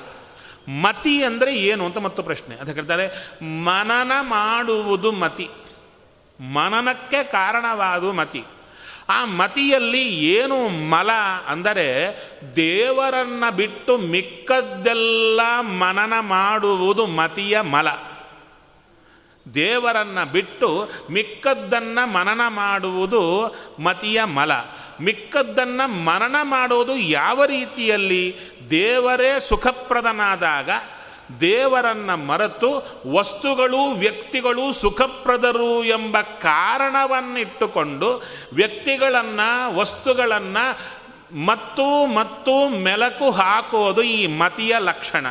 ಮತಿ ಅಂದರೆ ಏನು ಅಂತ ಮತ್ತು ಪ್ರಶ್ನೆ. ಅದಕ್ಕೆ ಹೇಳ್ತಾರೆ, ಮನನ ಮಾಡುವುದು ಮತಿ. ಮನನಕ್ಕೆ ಕಾರಣವಾದು ಮತಿ. ಆ ಮತಿಯಲ್ಲಿ ಏನು ಮಲ ಅಂದರೆ ದೇವರನ್ನು ಬಿಟ್ಟು ಮಿಕ್ಕದ್ದೆಲ್ಲ ಮನನ ಮಾಡುವುದು ಮತಿಯ ಮಲ. ದೇವರನ್ನು ಬಿಟ್ಟು ಮಿಕ್ಕದ್ದನ್ನು ಮನನ ಮಾಡುವುದು ಮತಿಯ ಮಲ. ಮಿಕ್ಕದ್ದನ್ನು ಮನನ ಮಾಡೋದು ಯಾವ ರೀತಿಯಲ್ಲಿ? ದೇವರೇ ಸುಖಪ್ರದನಾದಾಗ ದೇವರನ್ನು ಮರೆತು ವಸ್ತುಗಳು ವ್ಯಕ್ತಿಗಳು ಸುಖಪ್ರದರು ಎಂಬ ಕಾರಣವನ್ನಿಟ್ಟುಕೊಂಡು ವ್ಯಕ್ತಿಗಳನ್ನು, ವಸ್ತುಗಳನ್ನು ಮತ್ತು ಮತ್ತು ಮೆಲಕು ಹಾಕುವುದು ಈ ಮತಿಯ ಲಕ್ಷಣ.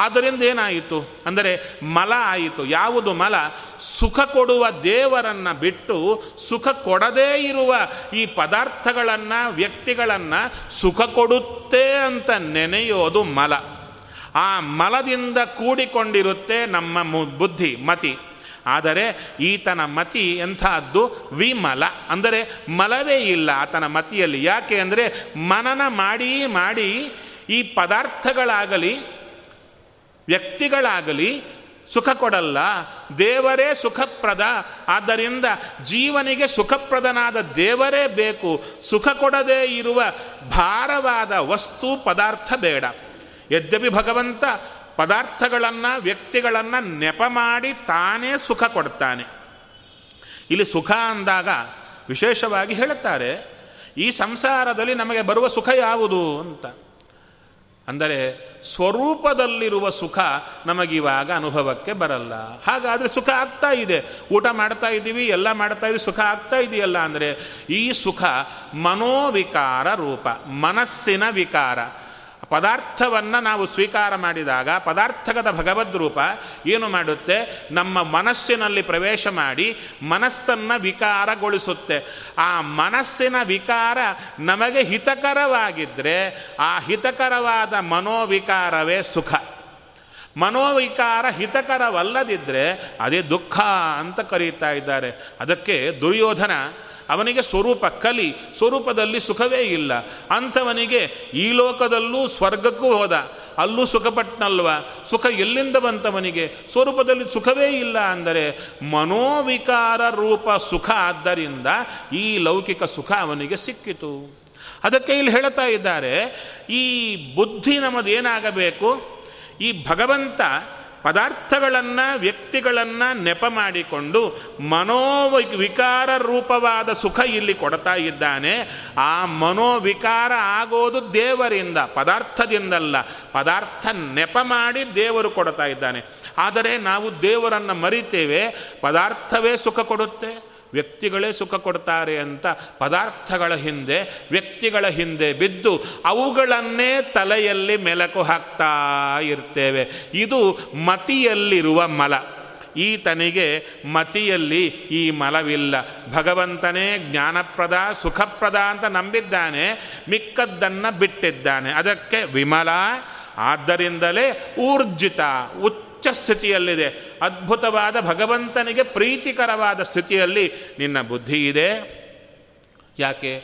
ಆದ್ದರಿಂದ ಏನಾಯಿತು? ಅಂದರೆ ಮಲ ಆಯಿತು. ಯಾವುದು ಮಲ? ಸುಖ ಕೊಡುವ ದೇವರನ್ನು ಬಿಟ್ಟು ಸುಖ ಕೊಡದೇ ಇರುವ ಈ ಪದಾರ್ಥಗಳನ್ನು, ವ್ಯಕ್ತಿಗಳನ್ನು ಸುಖ ಕೊಡುತ್ತೆ ಅಂತ ನೆನೆಯೋದು ಮಲ. ಆ ಮಲದಿಂದ ಕೂಡಿಕೊಂಡಿರುತ್ತೆ ನಮ್ಮ ಬುದ್ಧಿ, ಮತಿ. ಆದರೆ ಈತನ ಮತಿ ಎಂಥದ್ದು ವಿಮಲ. ಅಂದರೆ ಮಲವೇ ಇಲ್ಲ ಆತನ ಮತಿಯಲ್ಲಿ. ಯಾಕೆ ಅಂದರೆ ಮನನ ಮಾಡಿ ಮಾಡಿ ಈ ಪದಾರ್ಥಗಳಾಗಲಿ ವ್ಯಕ್ತಿಗಳಾಗಲಿ ಸುಖ ಕೊಡಲ್ಲ, ದೇವರೇ ಸುಖಪ್ರದ, ಆದ್ದರಿಂದ ಜೀವನಿಗೆ ಸುಖಪ್ರದನಾದ ದೇವರೇ ಬೇಕು. ಸುಖ ಕೊಡದೇ ಇರುವ ಭಾರವಾದ ವಸ್ತು, ಪದಾರ್ಥ ಬೇಡ. ಯದ್ಯಪಿ ಭಗವಂತ ಪದಾರ್ಥಗಳನ್ನು, ವ್ಯಕ್ತಿಗಳನ್ನು ನೆಪ ಮಾಡಿ ತಾನೇ ಸುಖ ಕೊಡ್ತಾನೆ. ಇಲ್ಲಿ ಸುಖ ಅಂದಾಗ ವಿಶೇಷವಾಗಿ ಹೇಳುತ್ತಾರೆ ಈ ಸಂಸಾರದಲ್ಲಿ ನಮಗೆ ಬರುವ ಸುಖ ಯಾವುದು ಅಂತ. ಅಂದರೆ ಸ್ವರೂಪದಲ್ಲಿರುವ ಸುಖ ನಮಗಿವಾಗ ಅನುಭವಕ್ಕೆ ಬರಲ್ಲ. ಹಾಗಾದರೆ ಸುಖ ಆಗ್ತಾ ಇದೆ. ಊಟ ಮಾಡ್ತಾ ಇದ್ದೀವಿ, ಎಲ್ಲ ಮಾಡ್ತಾ ಇದ್ದೀವಿ, ಸುಖ ಆಗ್ತಾ ಇದೆಯಲ್ಲ ಅಂದರೆ ಈ ಸುಖ ಮನೋವಿಕಾರ ರೂಪ, ಮನಸ್ಸಿನ ವಿಕಾರ. ಪದಾರ್ಥವನ್ನು ನಾವು ಸ್ವೀಕಾರ ಮಾಡಿದಾಗ ಪದಾರ್ಥಗದ ಭಗವದ್ ರೂಪ ಏನು ಮಾಡುತ್ತೆ? ನಮ್ಮ ಮನಸ್ಸಿನಲ್ಲಿ ಪ್ರವೇಶ ಮಾಡಿ ಮನಸ್ಸನ್ನು ವಿಕಾರಗೊಳಿಸುತ್ತೆ. ಆ ಮನಸ್ಸಿನ ವಿಕಾರ ನಮಗೆ ಹಿತಕರವಾಗಿದ್ದರೆ ಆ ಹಿತಕರವಾದ ಮನೋವಿಕಾರವೇ ಸುಖ. ಮನೋವಿಕಾರ ಹಿತಕರವಲ್ಲದಿದ್ದರೆ ಅದೇ ದುಃಖ ಅಂತ ಕರೀತಾ ಇದ್ದಾರೆ. ಅದಕ್ಕೆ ದುರ್ಯೋಧನ ಅವನಿಗೆ ಸ್ವರೂಪ ಕಲಿ, ಸ್ವರೂಪದಲ್ಲಿ ಸುಖವೇ ಇಲ್ಲ. ಅಂಥವನಿಗೆ ಈ ಲೋಕದಲ್ಲೂ ಸ್ವರ್ಗಕ್ಕೂ ಹೋದ. ಅಲ್ಲೂ ಸುಖಪಟ್ಟನಲ್ವ ಸುಖ ಎಲ್ಲಿಂದ ಬಂತವನಿಗೆ? ಸ್ವರೂಪದಲ್ಲಿ ಸುಖವೇ ಇಲ್ಲ ಅಂದರೆ ಮನೋವಿಕಾರ ರೂಪ ಸುಖ ಆದ್ದರಿಂದ ಈ ಲೌಕಿಕ ಸುಖ ಅವನಿಗೆ ಸಿಕ್ಕಿತು. ಅದಕ್ಕೆ ಇಲ್ಲಿ ಹೇಳ್ತಾ ಇದ್ದಾರೆ, ಈ ಬುದ್ಧಿ ನಮ್ಮದೇನಾಗಬೇಕು? ಈ ಭಗವಂತ ಪದಾರ್ಥಗಳನ್ನು, ವ್ಯಕ್ತಿಗಳನ್ನು ನೆಪ ಮಾಡಿಕೊಂಡು ಮನೋವಿಕಾರ ರೂಪವಾದ ಸುಖ ಇಲ್ಲಿ ಕೊಡ್ತಾ ಇದ್ದಾನೆ. ಆ ಮನೋವಿಕಾರ ಆಗೋದು ದೇವರಿಂದ, ಪದಾರ್ಥದಿಂದಲ್ಲ. ಪದಾರ್ಥ ನೆಪ ಮಾಡಿ ದೇವರು ಕೊಡ್ತಾ ಇದ್ದಾನೆ. ಆದರೆ ನಾವು ದೇವರನ್ನು ಮರಿತೇವೆ. ಪದಾರ್ಥವೇ ಸುಖ ಕೊಡುತ್ತೆ? ವ್ಯಕ್ತಿಗಳೇ ಸುಖ ಕೊಡ್ತಾರೆ ಅಂತ ಪದಾರ್ಥಗಳ ಹಿಂದೆ, ವ್ಯಕ್ತಿಗಳ ಹಿಂದೆ ಬಿದ್ದು ಅವುಗಳನ್ನೇ ತಲೆಯಲ್ಲಿ ಮೆಲಕು ಹಾಕ್ತಾ ಇರ್ತೇವೆ. ಇದು ಮತಿಯಲ್ಲಿರುವ ಮಲ. ಈತನಿಗೆ ಮತಿಯಲ್ಲಿ ಈ ಮಲವಿಲ್ಲ. ಭಗವಂತನೇ ಜ್ಞಾನಪ್ರದ, ಸುಖಪ್ರದ ಅಂತ ನಂಬಿದ್ದಾನೆ, ಮಿಕ್ಕದ್ದನ್ನು ಬಿಟ್ಟಿದ್ದಾನೆ. ಅದಕ್ಕೆ ವಿಮಲ, ಆದ್ದರಿಂದಲೇ ಊರ್ಜಿತ ಉಚ್ಚ ಸ್ಥಿತಿಯಲ್ಲಿದೆ. ಅದ್ಭುತವಾದ ಭಗವಂತನಿಗೆ ಪ್ರೀತಿಕರವಾದ ಸ್ಥಿತಿಯಲ್ಲಿ ನಿನ್ನ ಬುದ್ಧಿ ಇದೆ. ಯಾಕೆ?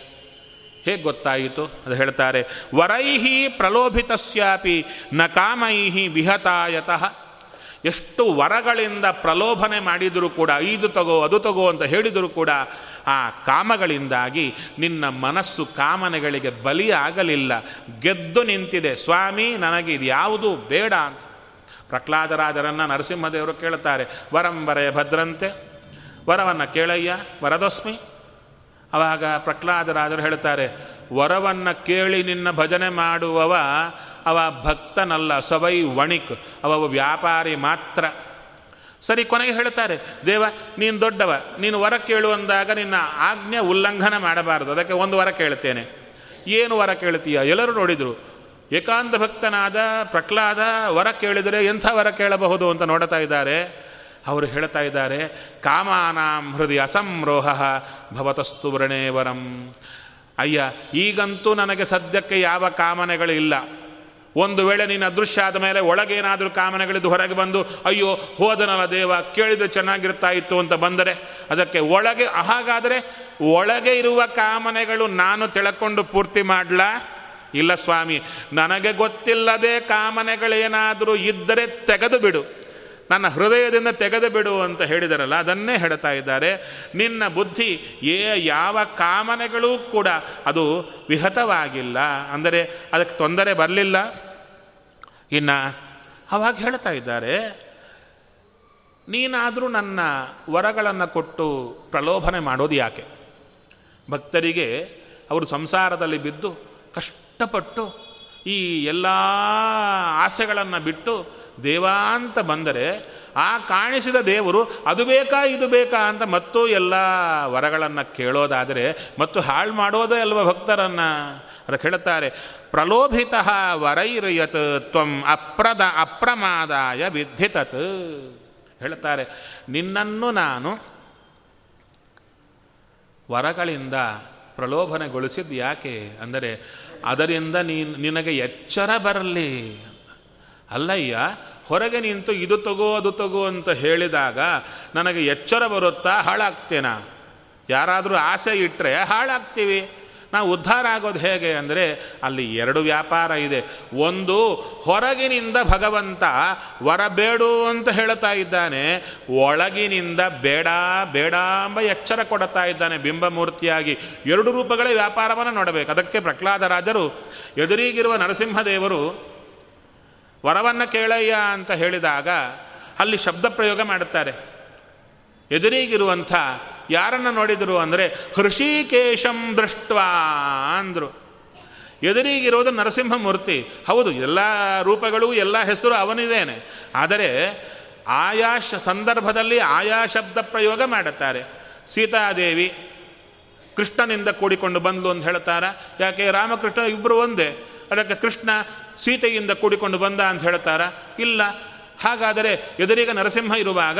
ಹೇಗೆ ಗೊತ್ತಾಯಿತು? ಅದು ಹೇಳ್ತಾರೆ, ವರೈಹಿ ಪ್ರಲೋಭಿತಸ್ಯಾಪಿ ನ ಕಾಮೈಹಿ ವಿಹತಾಯತಃ. ಎಷ್ಟು ವರಗಳಿಂದ ಪ್ರಲೋಭನೆ ಮಾಡಿದರೂ ಕೂಡ ಇದು ತಗೋ, ಅದು ತಗೋ ಅಂತ ಹೇಳಿದರೂ ಕೂಡ, ಆ ಕಾಮಗಳಿಂದಾಗಿ ನಿನ್ನ ಮನಸ್ಸು ಕಾಮನೆಗಳಿಗೆ ಬಲಿಯಾಗಲಿಲ್ಲ. ಗೆದ್ದು ನಿಂತಿದೆ. ಸ್ವಾಮಿ ನನಗೆ ಇದು ಯಾವುದು ಬೇಡ ಅಂತ. ಪ್ರಹ್ಲಾದರಾಜರನ್ನು ನರಸಿಂಹದೇವರು ಕೇಳುತ್ತಾರೆ ವರಂಬರೆ ಭದ್ರಂತೆ? ವರವನ್ನು ಕೇಳಯ್ಯ, ವರದಸ್ಮಿ? ಆವಾಗ ಪ್ರಹ್ಲಾದರಾಜರು ಹೇಳ್ತಾರೆ ವರವನ್ನು ಕೇಳಿ ನಿನ್ನ ಭಜನೆ ಮಾಡುವವ, ಅವ ಭಕ್ತನಲ್ಲ, ಸವೈ ವಣಿಕ್ ಅವ ವ್ಯಾಪಾರಿ ಮಾತ್ರ. ಸರಿ, ಕೊನೆಗೆ ಹೇಳ್ತಾರೆ ದೇವ, ನೀನು ದೊಡ್ಡವ, ನೀನು ವರ ಕೇಳು ಅಂದಾಗ ನಿನ್ನ ಆಜ್ಞೆ ಉಲ್ಲಂಘನ ಮಾಡಬಾರದು, ಅದಕ್ಕೆ ಒಂದು ವರ ಕೇಳ್ತೇನೆ ಏನು ವರ ಕೇಳ್ತೀಯ ಎಲ್ಲರೂ ನೋಡಿದರು ಏಕಾಂತ ಭಕ್ತನಾದ ಪ್ರಹ್ಲಾದ, ವರ ಕೇಳಿದರೆ ಎಂಥ ವರ ಕೇಳಬಹುದು ಅಂತ ನೋಡ್ತಾ ಇದ್ದಾರೆ. ಅವರು ಹೇಳ್ತಾ ಇದ್ದಾರೆ, ಕಾಮಾನಾಂ ಹೃದಯ ಅಸಂರೋಹ ಭವತಸ್ತು ವರ್ಣೇ ವರಂ. ಅಯ್ಯ, ಈಗಂತೂ ನನಗೆ ಸದ್ಯಕ್ಕೆ ಯಾವ ಕಾಮನೆಗಳು ಇಲ್ಲ. ಒಂದು ವೇಳೆ ನೀನು ಅದೃಶ್ಯ ಆದ ಮೇಲೆ ಒಳಗೇನಾದರೂ ಕಾಮನೆಗಳಿದ್ದು ಹೊರಗೆ ಬಂದು, ಅಯ್ಯೋ, ಹೋದನಲ್ಲ ದೇವ, ಕೇಳಿದ್ರೆ ಚೆನ್ನಾಗಿರ್ತಾ ಇತ್ತು ಅಂತ ಬಂದರೆ, ಅದಕ್ಕೆ ಒಳಗೆ ಹಾಗಾದರೆ ಒಳಗೆ ಇರುವ ಕಾಮನೆಗಳು ನಾನು ತಿಳ್ಕೊಂಡು ಪೂರ್ತಿ ಮಾಡಲಾ? ಇಲ್ಲ ಸ್ವಾಮಿ, ನನಗೆ ಗೊತ್ತಿಲ್ಲದೆ ಕಾಮನೆಗಳೇನಾದರೂ ಇದ್ದರೆ ತೆಗೆದು ಬಿಡು. ನನ್ನ ಹೃದಯದಿಂದ ತೆಗೆದು ಬಿಡು ಅಂತ ಹೇಳಿದರಲ್ಲ, ಅದನ್ನೇ ಹೇಳ್ತಾ ಇದ್ದಾರೆ. ನಿನ್ನ ಬುದ್ಧಿ ಏ ಯಾವ ಕಾಮನೆಗಳೂ ಕೂಡ ಅದು ವಿಹತವಾಗಿಲ್ಲ. ಅಂದರೆ ಅದಕ್ಕೆ ತೊಂದರೆ ಬರಲಿಲ್ಲ. ಇನ್ನು ಅವಾಗ ಹೇಳ್ತಾ ಇದ್ದಾರೆ, ನೀನಾದರೂ ನನ್ನ ವರಗಳನ್ನು ಕೊಟ್ಟು ಪ್ರಲೋಭನೆ ಮಾಡೋದು ಯಾಕೆ? ಭಕ್ತರಿಗೆ ಅವರು ಸಂಸಾರದಲ್ಲಿ ಬಿದ್ದು ಕಷ್ಟಪಟ್ಟು ಈ ಎಲ್ಲ ಆಸೆಗಳನ್ನು ಬಿಟ್ಟು ದೇವ ಅಂತ ಬಂದರೆ ಆ ಕಾಣಿಸಿದ ದೇವರು ಅದು ಬೇಕಾ ಇದು ಬೇಕಾ ಅಂತ ಮತ್ತು ಎಲ್ಲ ವರಗಳನ್ನು ಕೇಳೋದಾದರೆ ಮತ್ತು ಹಾಳು ಮಾಡೋದೇ ಅಲ್ವ ಭಕ್ತರನ್ನು? ಅದಕ್ಕೆ ಹೇಳುತ್ತಾರೆ, ಪ್ರಲೋಭಿತ ವರೈರಯತ್ ತ್ವಂ ಅಪ್ರದ ಅಪ್ರಮಾದಾಯ ವಿದ್ಧಿತತ್. ಹೇಳ್ತಾರೆ ನಿನ್ನನ್ನು ನಾನು ವರಗಳಿಂದ ಪ್ರಲೋಭನೆಗೊಳಿಸಿದ್ದು ಯಾಕೆ? ಅಂದರೆ ಅದರಿಂದ ನೀನು, ನಿನಗೆ ಎಚ್ಚರ ಬರಲಿ ಅಲ್ಲಯ್ಯ, ಹೊರಗೆ ನಿಂತು ಇದು ತಗೋ, ಅದು ತಗೋ ಅಂತ ಹೇಳಿದಾಗ ನನಗೆ ಎಚ್ಚರ ಬರುತ್ತಾ ಹಾಳಾಗ್ತೇನಾ? ಯಾರಾದರೂ ಆಸೆ ಇಟ್ಟರೆ ಹಾಳಾಗ್ತೀವಿ. ನಾವು ಉದ್ಧಾರ ಆಗೋದು ಹೇಗೆ ಅಂದರೆ ಅಲ್ಲಿ ಎರಡು ವ್ಯಾಪಾರ ಇದೆ. ಒಂದು ಹೊರಗಿನಿಂದ ಭಗವಂತ ವರ ಅಂತ ಹೇಳ್ತಾ ಇದ್ದಾನೆ, ಒಳಗಿನಿಂದ ಬೇಡ ಬೇಡ ಎಂಬ ಎಚ್ಚರ ಕೊಡುತ್ತಾ ಇದ್ದಾನೆ ಬಿಂಬಮೂರ್ತಿಯಾಗಿ. ಎರಡು ರೂಪಗಳೇ ವ್ಯಾಪಾರವನ್ನು ನೋಡಬೇಕು. ಅದಕ್ಕೆ ಪ್ರಹ್ಲಾದರಾಜರು ಎದುರಿಗಿರುವ ನರಸಿಂಹದೇವರು, ವರವನ್ನು ಕೇಳಯ್ಯ ಅಂತ ಹೇಳಿದಾಗ ಅಲ್ಲಿ ಶಬ್ದ ಪ್ರಯೋಗ ಮಾಡುತ್ತಾರೆ. ಎದುರಿಗಿರುವಂಥ ಯಾರನ್ನು ನೋಡಿದರು ಅಂದರೆ ಹೃಷಿಕೇಶಂ ದೃಷ್ಟ್ವಾ ಅಂದರು. ಎದುರಿಗಿರೋದು ನರಸಿಂಹಮೂರ್ತಿ. ಹೌದು, ಎಲ್ಲ ರೂಪಗಳು, ಎಲ್ಲ ಹೆಸರು ಅವನಿದ್ದೇನೆ ಆದರೆ ಆಯಾ ಸಂದರ್ಭದಲ್ಲಿ ಆಯಾ ಶಬ್ದ ಪ್ರಯೋಗ ಮಾಡುತ್ತಾರೆ. ಸೀತಾದೇವಿ ಕೃಷ್ಣನಿಂದ ಕೂಡಿಕೊಂಡು ಬಂದ್ಲು ಅಂತ ಹೇಳ್ತಾರ ಯಾಕೆ, ರಾಮಕೃಷ್ಣ ಇಬ್ಬರು ಒಂದೇ. ಅದಕ್ಕೆ ಕೃಷ್ಣ ಸೀತೆಯಿಂದ ಕೂಡಿಕೊಂಡು ಬಂದ ಅಂತ ಹೇಳ್ತಾರ ಇಲ್ಲ, ಹಾಗಾದರೆ ಎದುರಿಗೆ ನರಸಿಂಹ ಇರುವಾಗ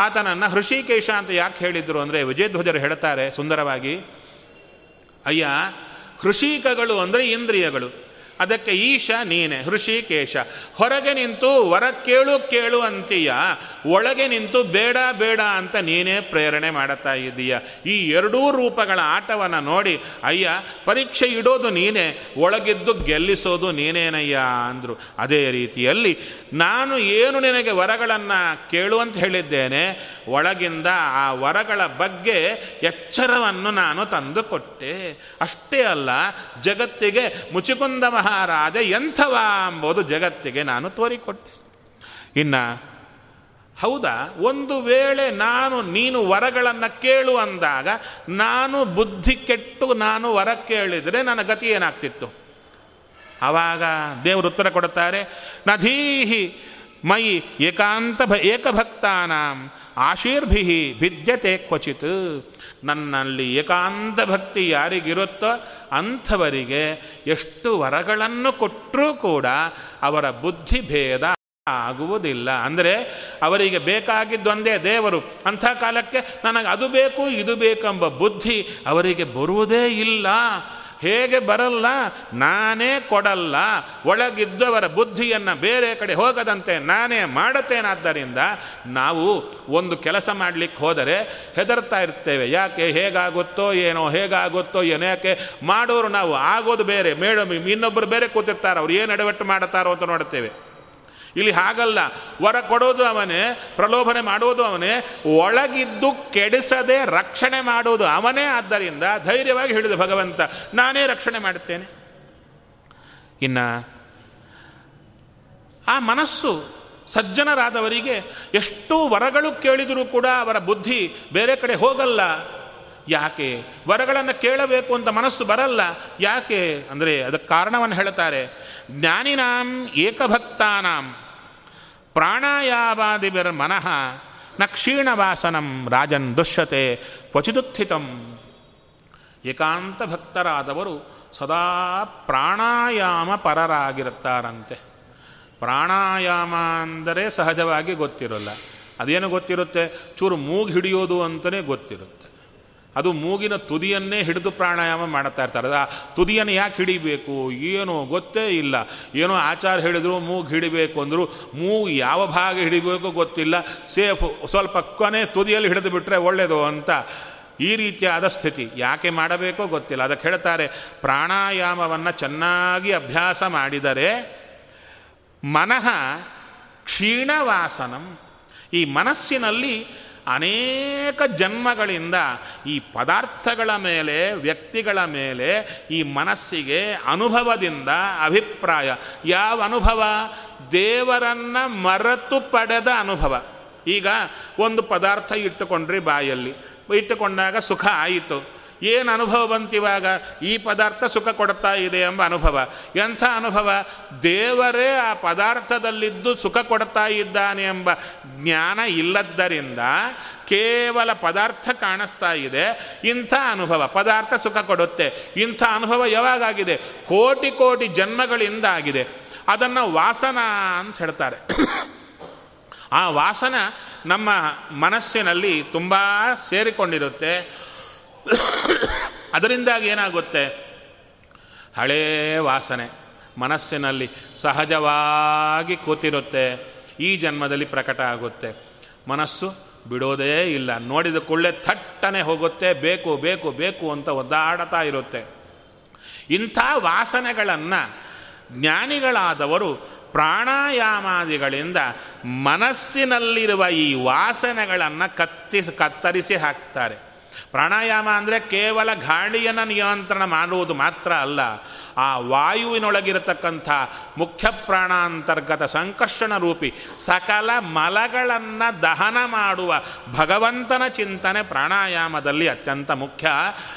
ಆತನನ್ನು ಹೃಷಿಕೇಶ ಅಂತ ಯಾಕೆ ಹೇಳಿದರು ಅಂದರೆ ವಿಜಯಧ್ವಜರು ಹೇಳ್ತಾರೆ ಸುಂದರವಾಗಿ ಅಯ್ಯ ಹೃಷಿಕಗಳು ಅಂದರೆ ಇಂದ್ರಿಯಗಳು. ಅದಕ್ಕೆ ಈಶ ನೀನೆ, ಹೃಷಿಕೇಶ. ಹೊರಗೆ ನಿಂತು ವರ ಕೇಳು ಕೇಳು ಅಂತೀಯ. ಒಳಗೆ ನಿಂತು ಬೇಡ ಬೇಡ ಅಂತ ನೀನೇ ಪ್ರೇರಣೆ ಮಾಡುತ್ತಾ ಇದ್ದೀಯ. ಈ ಎರಡೂ ರೂಪಗಳ ಆಟವನ್ನು ನೋಡಿ, ಅಯ್ಯ, ಪರೀಕ್ಷೆ ಇಡೋದು ನೀನೇ, ಒಳಗಿದ್ದು ಗೆಲ್ಲಿಸೋದು ನೀನೇನಯ್ಯ ಅಂದರು. ಅದೇ ರೀತಿಯಲ್ಲಿ ನಾನು ಏನು ನಿನಗೆ ವರಗಳನ್ನು ಕೇಳು ಅಂತ ಹೇಳಿದ್ದೇನೆ, ಒಳಗಿಂದ ಆ ವರಗಳ ಬಗ್ಗೆ ಎಚ್ಚರವನ್ನು ನಾನು ತಂದುಕೊಟ್ಟೆ. ಅಷ್ಟೇ ಅಲ್ಲ, ಜಗತ್ತಿಗೆ ಮುಚಿಕುಂದ ಮಹಾರಾಜ ಎಂಥವ ಎಂಬುದು ಜಗತ್ತಿಗೆ ನಾನು ತೋರಿಕೊಟ್ಟೆ. ಇನ್ನ, ಹೌದಾ, ಒಂದು ವೇಳೆ ನಾನು ನೀನು ವರಗಳನ್ನು ಕೇಳು ಅಂದಾಗ, ನಾನು ಬುದ್ಧಿ ಕೆಟ್ಟು ನಾನು ವರ ಕೇಳಿದರೆ ನನ್ನ ಗತಿ ಏನಾಗ್ತಿತ್ತು? ಆವಾಗ ದೇವರು ಉತ್ತರ ಕೊಡುತ್ತಾರೆ, ನಧೀಹಿ ಮೈ ಏಕಾಂತ ಏಕಭಕ್ತಾನಾಂ ಆಶೀರ್ಭಿ ಭಿದ್ಯತೆ ಕ್ವಚಿತ್. ನನ್ನಲ್ಲಿ ಏಕಾಂತ ಭಕ್ತಿ ಯಾರಿಗಿರುತ್ತೋ ಅಂಥವರಿಗೆ ಎಷ್ಟು ವರಗಳನ್ನು ಕೊಟ್ಟರೂ ಕೂಡ ಅವರ ಬುದ್ಧಿ ಭೇದ ಆಗುವುದಿಲ್ಲ. ಅಂದರೆ ಅವರಿಗೆ ಬೇಕಾಗಿದ್ದೊಂದೇ ದೇವರು, ಅಂಥ ಕಾಲಕ್ಕೆ ನನಗೆ ಅದು ಬೇಕು, ಇದು ಬೇಕೆಂಬ ಬುದ್ಧಿ ಅವರಿಗೆ ಬರುವುದೇ ಇಲ್ಲ. ಹೇಗೆ ಬರಲ್ಲ? ನಾನೇ ಕೊಡಲ್ಲ. ಒಳಗಿದ್ದವರ ಬುದ್ಧಿಯನ್ನು ಬೇರೆ ಕಡೆ ಹೋಗದಂತೆ ನಾನೇ ಮಾಡುತ್ತೇನಾದ್ದರಿಂದ ನಾವು ಒಂದು ಕೆಲಸ ಮಾಡಲಿಕ್ಕೆ ಹೋದರೆ ಹೆದರ್ತಾ ಇರ್ತೇವೆ. ಯಾಕೆ? ಹೇಗಾಗುತ್ತೋ ಏನೋ ಹೇಗಾಗುತ್ತೋ ಏನೋ, ಯಾಕೆ? ಮಾಡೋರು ನಾವು ಆಗೋದು ಬೇರೆ, ಮೇಡಮ್ ಇನ್ನೊಬ್ಬರು ಬೇರೆ ಕೂತಿರ್ತಾರೆ. ಅವ್ರು ಏನು ಎಡವಟ್ಟು ಮಾಡುತ್ತಾರೋ ಅಂತ ನೋಡ್ತೇವೆ. ಇಲ್ಲಿ ಹಾಗಲ್ಲ. ವರ ಕೊಡೋದು ಅವನೇ, ಪ್ರಲೋಭನೆ ಮಾಡೋದು ಅವನೇ, ಒಳಗಿದ್ದು ಕೆಡಿಸದೆ ರಕ್ಷಣೆ ಮಾಡೋದು ಅವನೇ. ಆದ್ದರಿಂದ ಧೈರ್ಯವಾಗಿ ಹೇಳಿದ ಭಗವಂತ, ನಾನೇ ರಕ್ಷಣೆ ಮಾಡುತ್ತೇನೆ. ಇನ್ನ ಆ ಮನಸ್ಸು ಸಜ್ಜನರಾದವರಿಗೆ ಎಷ್ಟು ವರಗಳು ಕೇಳಿದರೂ ಕೂಡ ಅವರ ಬುದ್ಧಿ ಬೇರೆ ಕಡೆ ಹೋಗಲ್ಲ. ಯಾಕೆ? ವರಗಳನ್ನು ಕೇಳಬೇಕು ಅಂತ ಮನಸ್ಸು ಬರಲ್ಲ. ಯಾಕೆ? ಅಂದರೆ ಅದಕ್ಕೆ ಕಾರಣವನ್ನು ಹೇಳ್ತಾರೆ. ಜ್ಞಾನಿನಾಂ, ಏಕಭಕ್ತಾನಾಂ, ಪ್ರಾಣಾಯಾಮಾದಿವಿರ್ ಮನಃ ನ ಕ್ಷೀಣವಾಸನಂ, ರಾಜನ್ ದುಶ್ಯತೆ ಕ್ವಚಿದುತ್ಥಿತಂ. ಏಕಾಂತ ಭಕ್ತರಾದವರು ಸದಾ ಪ್ರಾಣಾಯಾಮ ಪರರಾಗಿರುತ್ತಾರಂತೆ ಪ್ರಾಣಾಯಾಮ ಅಂದರೆ ಸಹಜವಾಗಿ ಗೊತ್ತಿರಲ್ಲ. ಅದೇನು ಗೊತ್ತಿರುತ್ತೆ? ಚೂರು ಮೂಗು ಹಿಡಿಯೋದು ಅಂತಲೇ ಗೊತ್ತಿರುತ್ತೆ. ಅದು ಮೂಗಿನ ತುದಿಯನ್ನೇ ಹಿಡಿದು ಪ್ರಾಣಾಯಾಮ ಮಾಡುತ್ತಾ ಇರ್ತಾರೆ. ಆ ತುದಿಯನ್ನು ಯಾಕೆ ಹಿಡಿಬೇಕು? ಏನೋ ಗೊತ್ತೇ ಇಲ್ಲ. ಏನೋ ಆಚಾರ ಹೇಳಿದ್ರು ಮೂಗು ಹಿಡಿಬೇಕು ಅಂದರು, ಮೂಗು ಯಾವ ಭಾಗ ಹಿಡಿಬೇಕು ಗೊತ್ತಿಲ್ಲ. ಸೇಫ್ ಸ್ವಲ್ಪ ಕೊನೆ ತುದಿಯಲ್ಲಿ ಹಿಡಿದು ಬಿಟ್ಟರೆ ಒಳ್ಳೆಯದು ಅಂತ ಈ ರೀತಿಯಾದ ಸ್ಥಿತಿ. ಯಾಕೆ ಮಾಡಬೇಕೋ ಗೊತ್ತಿಲ್ಲ. ಅದಕ್ಕೆ ಹೇಳ್ತಾರೆ, ಪ್ರಾಣಾಯಾಮವನ್ನು ಚೆನ್ನಾಗಿ ಅಭ್ಯಾಸ ಮಾಡಿದರೆ ಮನಃ ಕ್ಷೀಣವಾಸನಂ. ಈ ಮನಸ್ಸಿನಲ್ಲಿ ಅನೇಕ ಜನ್ಮಗಳಿಂದ ಈ ಪದಾರ್ಥಗಳ ಮೇಲೆ, ವ್ಯಕ್ತಿಗಳ ಮೇಲೆ ಈ ಮನಸ್ಸಿಗೆ ಅನುಭವದಿಂದ ಅಭಿಪ್ರಾಯ. ಯಾವ ಅನುಭವ? ದೇವರನ್ನು ಮರೆತು ಪಡೆದ ಅನುಭವ. ಈಗ ಒಂದು ಪದಾರ್ಥ ಇಟ್ಟುಕೊಂಡ್ರಿ ಬಾಯಲ್ಲಿ. ಇಟ್ಟುಕೊಂಡಾಗ ಸುಖ ಆಯಿತು. ಏನು ಅನುಭವ ಬಂತಿವಾಗ ಈ ಪದಾರ್ಥ ಸುಖ ಕೊಡ್ತಾ ಇದೆ ಎಂಬ ಅನುಭವ. ಎಂಥ ಅನುಭವ? ದೇವರೇ ಆ ಪದಾರ್ಥದಲ್ಲಿದ್ದು ಸುಖ ಕೊಡ್ತಾ ಇದ್ದಾನೆ ಎಂಬ ಜ್ಞಾನ ಇಲ್ಲದ್ದರಿಂದ ಕೇವಲ ಪದಾರ್ಥ ಕಾಣಿಸ್ತಾ ಇದೆ. ಇಂಥ ಅನುಭವ, ಪದಾರ್ಥ ಸುಖ ಕೊಡುತ್ತೆ. ಇಂಥ ಅನುಭವ ಯಾವಾಗಾಗಿದೆ? ಕೋಟಿ ಕೋಟಿ ಜನ್ಮಗಳಿಂದ ಆಗಿದೆ. ಅದನ್ನು ವಾಸನ ಅಂತ ಹೇಳ್ತಾರೆ. ಆ ವಾಸನ ನಮ್ಮ ಮನಸ್ಸಿನಲ್ಲಿ ತುಂಬ ಸೇರಿಕೊಂಡಿರುತ್ತೆ. ಅದರಿಂದಾಗಿ ಏನಾಗುತ್ತೆ? ಹಳೇ ವಾಸನೆ. ಮನಸ್ಸಿನಲ್ಲಿ ಸಹಜವಾಗಿ ಕೂತಿರುತ್ತೆ. ಈ ಜನ್ಮದಲ್ಲಿ ಪ್ರಕಟ ಆಗುತ್ತೆ. ಮನಸ್ಸು ಬಿಡೋದೇ ಇಲ್ಲ. ನೋಡಿದ ಕೂಡಲೇ ಥಟ್ಟನೆ ಹೋಗುತ್ತೆ. ಬೇಕು ಬೇಕು ಬೇಕು ಅಂತ ಒದ್ದಾಡ್ತಾ ಇರುತ್ತೆ. ಇಂಥ ವಾಸನೆಗಳನ್ನು ಜ್ಞಾನಿಗಳಾದವರು ಪ್ರಾಣಾಯಾಮಾದಿಗಳಿಂದ ಮನಸ್ಸಿನಲ್ಲಿರುವ ಈ ವಾಸನೆಗಳನ್ನು ಕತ್ತಿಸಿ, ಕತ್ತರಿಸಿ ಹಾಕ್ತಾರೆ. ಪ್ರಾಣಾಯಾಮ ಅಂದರೆ ಕೇವಲ ಗಾಳಿಯನ್ನು ನಿಯಂತ್ರಣ ಮಾಡುವುದು ಮಾತ್ರ ಅಲ್ಲ. ಆ ವಾಯುವಿನೊಳಗಿರತಕ್ಕಂಥ ಮುಖ್ಯ ಪ್ರಾಣಾಂತರ್ಗತ ಸಂಕರ್ಷಣ ರೂಪಿ ಸಕಲ ಮಲಗಳನ್ನು ದಹನ ಮಾಡುವ ಭಗವಂತನ ಚಿಂತನೆ ಪ್ರಾಣಾಯಾಮದಲ್ಲಿ ಅತ್ಯಂತ ಮುಖ್ಯ.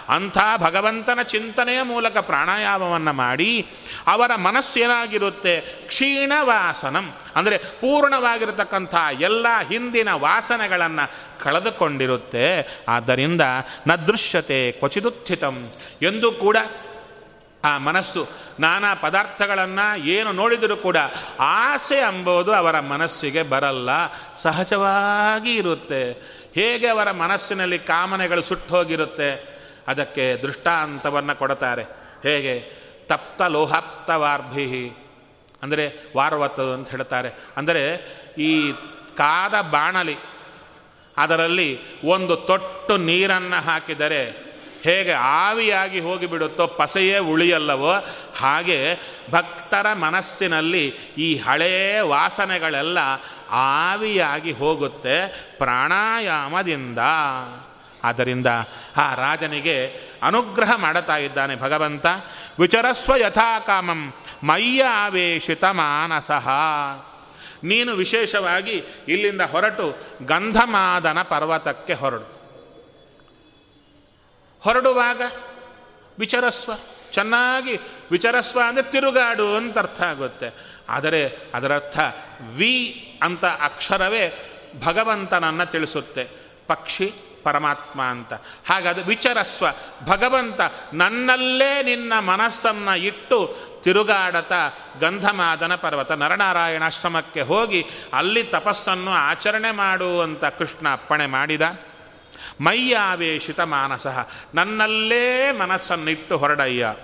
ಅಂಥ ಭಗವಂತನ ಚಿಂತನೆಯ ಮೂಲಕ ಪ್ರಾಣಾಯಾಮವನ್ನು ಮಾಡಿ ಅವರ ಮನಸ್ಸೇನಾಗಿರುತ್ತೆ ಕ್ಷೀಣವಾಸನಂ. ಅಂದರೆ ಪೂರ್ಣವಾಗಿರತಕ್ಕಂಥ ಎಲ್ಲ ಹಿಂದಿನ ವಾಸನೆಗಳನ್ನು ಕಳೆದುಕೊಂಡಿರುತ್ತೆ. ಆದ್ದರಿಂದ ನ ದೃಶ್ಯತೆ ಕ್ವಚಿದುತ್ಥಿತಂ. ಎಂದು ಕೂಡ ಆ ಮನಸ್ಸು ನಾನಾ ಪದಾರ್ಥಗಳನ್ನು ಏನು ನೋಡಿದರೂ ಕೂಡ ಆಸೆ ಅಂಬೋದು ಅವರ ಮನಸ್ಸಿಗೆ ಬರಲ್ಲ, ಸಹಜವಾಗಿ ಇರುತ್ತೆ. ಹೇಗೆ ಅವರ ಮನಸ್ಸಿನಲ್ಲಿ ಕಾಮನೆಗಳು ಸುಟ್ಟೋಗಿರುತ್ತೆ ಅದಕ್ಕೆ ದೃಷ್ಟಾಂತವನ್ನು ಕೊಡ್ತಾರೆ ಹೇಗೆ? ತಪ್ತ ಲೋಹಾಪ್ತವಾರ್ಭಿ ಅಂದರೆ ವಾರವತ್ತದು ಅಂತ ಹೇಳ್ತಾರೆ. ಅಂದರೆ ಈ ಕಾದ ಬಾಣಲಿ, ಅದರಲ್ಲಿ ಒಂದು ತೊಟ್ಟು ನೀರನ್ನು ಹಾಕಿದರೆ ಹೇಗೆ ಆವಿಯಾಗಿ ಹೋಗಿಬಿಡುತ್ತೋ ಪಸೆಯೇ ಉಳಿಯಲ್ಲವೋ ಹಾಗೆ ಭಕ್ತರ ಮನಸ್ಸಿನಲ್ಲಿ ಈ ಹಳೇ ವಾಸನೆಗಳೆಲ್ಲ ಆವಿಯಾಗಿ ಹೋಗುತ್ತೆ ಪ್ರಾಣಾಯಾಮದಿಂದ. ಆದ್ದರಿಂದ ಆ ರಾಜನಿಗೆ ಅನುಗ್ರಹ ಮಾಡುತ್ತಾ ಇದ್ದಾನೆ ಭಗವಂತ. ವಿಚರಸ್ವ ಯಥಾಕಾಮಂ ಮಯ್ಯ ಆವೇಶಿತ ಮಾನಸಃ. ನೀನು ವಿಶೇಷವಾಗಿ ಇಲ್ಲಿಂದ ಹೊರಟು ಗಂಧಮಾದನ ಪರ್ವತಕ್ಕೆ ಹೊರಡು. ಹೊರಡುವಾಗ ವಿಚಾರಸ್ವ. ಚೆನ್ನಾಗಿ ವಿಚಾರಸ್ವ ಅಂದರೆ ತಿರುಗಾಡು ಅಂತ ಅರ್ಥ ಆಗುತ್ತೆ. ಆದರೆ ಅದರರ್ಥ ವಿ ಅಂತ ಅಕ್ಷರವೇ ಭಗವಂತನನ್ನು ತಿಳಿಸುತ್ತೆ. ಪಕ್ಷಿ, ಪರಮಾತ್ಮ ಅಂತ. ಹಾಗಾದ ವಿಚಾರಸ್ವ, ಭಗವಂತ ನನ್ನಲ್ಲೇ ನಿನ್ನ ಮನಸ್ಸನ್ನು ಇಟ್ಟು ತಿರುಗಾಡತ ಗಂಧಮಾದನ ಪರ್ವತ ನರನಾರಾಯಣಾಶ್ರಮಕ್ಕೆ ಹೋಗಿ ಅಲ್ಲಿ ತಪಸ್ಸನ್ನು ಆಚರಣೆ ಮಾಡುವಂತ ಕೃಷ್ಣ ಅಪ್ಪಣೆ ಮಾಡಿದ. ಮೈಯಾವೇಶಿತ ಮಾನಸ. ನನ್ನಲ್ಲೇ ಮನಸ್ಸನ್ನಿಟ್ಟು ಹೊರಡಯ್ಯ.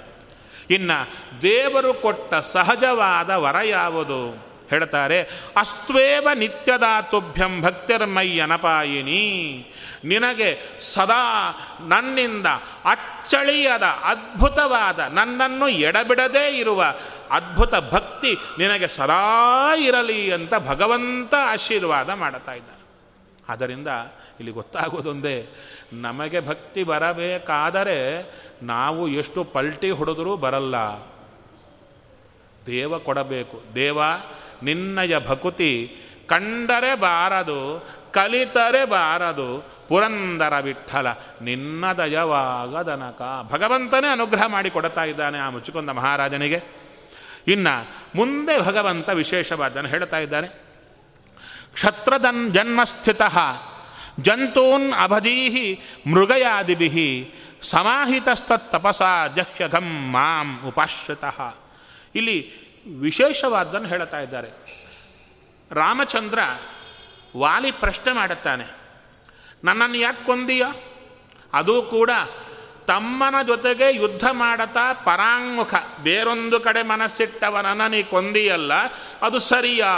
ಇನ್ನು ದೇವರು ಕೊಟ್ಟ ಸಹಜವಾದ ವರ ಯಾವುದು? ಹೇಳ್ತಾರೆ, ಅಸ್ತ್ವೇವ ನಿತ್ಯದಾತುಭ್ಯಂ ಭಕ್ತಿರ್ಮಯ್ಯ ಭಕ್ತಿರ್ಮಯ್ಯನಪಾಯಿನಿ. ನಿನಗೆ ಸದಾ ನನ್ನಿಂದ ಅಚ್ಚಳಿಯದ ಅದ್ಭುತವಾದ ನನ್ನನ್ನು ಎಡಬಿಡದೇ ಇರುವ ಅದ್ಭುತ ಭಕ್ತಿ ನಿನಗೆ ಸದಾ ಇರಲಿ ಅಂತ ಭಗವಂತ ಆಶೀರ್ವಾದ ಮಾಡುತ್ತಾ ಇದ್ದಾನೆ. ಆದ್ದರಿಂದ ಇಲ್ಲಿ ಗೊತ್ತಾಗೋದೊಂದೇ, ನಮಗೆ ಭಕ್ತಿ ಬರಬೇಕಾದರೆ ನಾವು ಎಷ್ಟು ಪಲ್ಟಿ ಹೊಡೆದರೂ ಬರಲ್ಲ. ದೇವ ಕೊಡಬೇಕು. ದೇವ, ನಿನ್ನಯ ಭಕುತಿ, ಕಂಡರೆ ಬಾರದು, ಕಲಿತರೆ ಬಾರದು, ಪುರಂದರ ವಿಠಲ, ನಿನ್ನ ದಯವಾಗದನಕ. ಭಗವಂತನೇ ಅನುಗ್ರಹ ಮಾಡಿ ಕೊಡ್ತಾ ಇದ್ದಾನೆ ಆ ಮುಚ್ಚಿಕೊಂಡ ಮಹಾರಾಜನಿಗೆ. ಇನ್ನು ಮುಂದೆ ಭಗವಂತ ವಿಶೇಷವಾದನ ಹೇಳ್ತಾ ಇದ್ದಾನೆ. ಕ್ಷತ್ರದನ್ ಜನ್ಮಸ್ಥಿತ ಜಂತೂನ್ ಅಭದೀಹಿ ಮೃಗಯಾದಿಭಿ ಸಮಾಹಿತಸ್ತತ್ತಪಸ ಜಹ್ಯಘಂ ಮಾಂ ಉಪಾಶ್ರಿತಃ. ಇಲ್ಲಿ ವಿಶೇಷವಾದ್ದನ್ನು ಹೇಳ್ತಾ ಇದ್ದಾರೆ. ರಾಮಚಂದ್ರ ವಾಲಿ ಪ್ರಶ್ನೆ ಮಾಡುತ್ತಾನೆ. ನನ್ನನ್ನು ಯಾಕೆ ಕೊಂದೀಯ? ಅದು ಕೂಡ ತಮ್ಮನ ಜೊತೆಗೆ ಯುದ್ಧ ಮಾಡತಾ ಪರಾಂಗುಖ ಬೇರೊಂದು ಕಡೆ ಮನಸ್ಸಿಟ್ಟವನನ್ನು ನೀ ಕೊಂದಿಯಲ್ಲ, ಅದು ಸರಿಯಾ?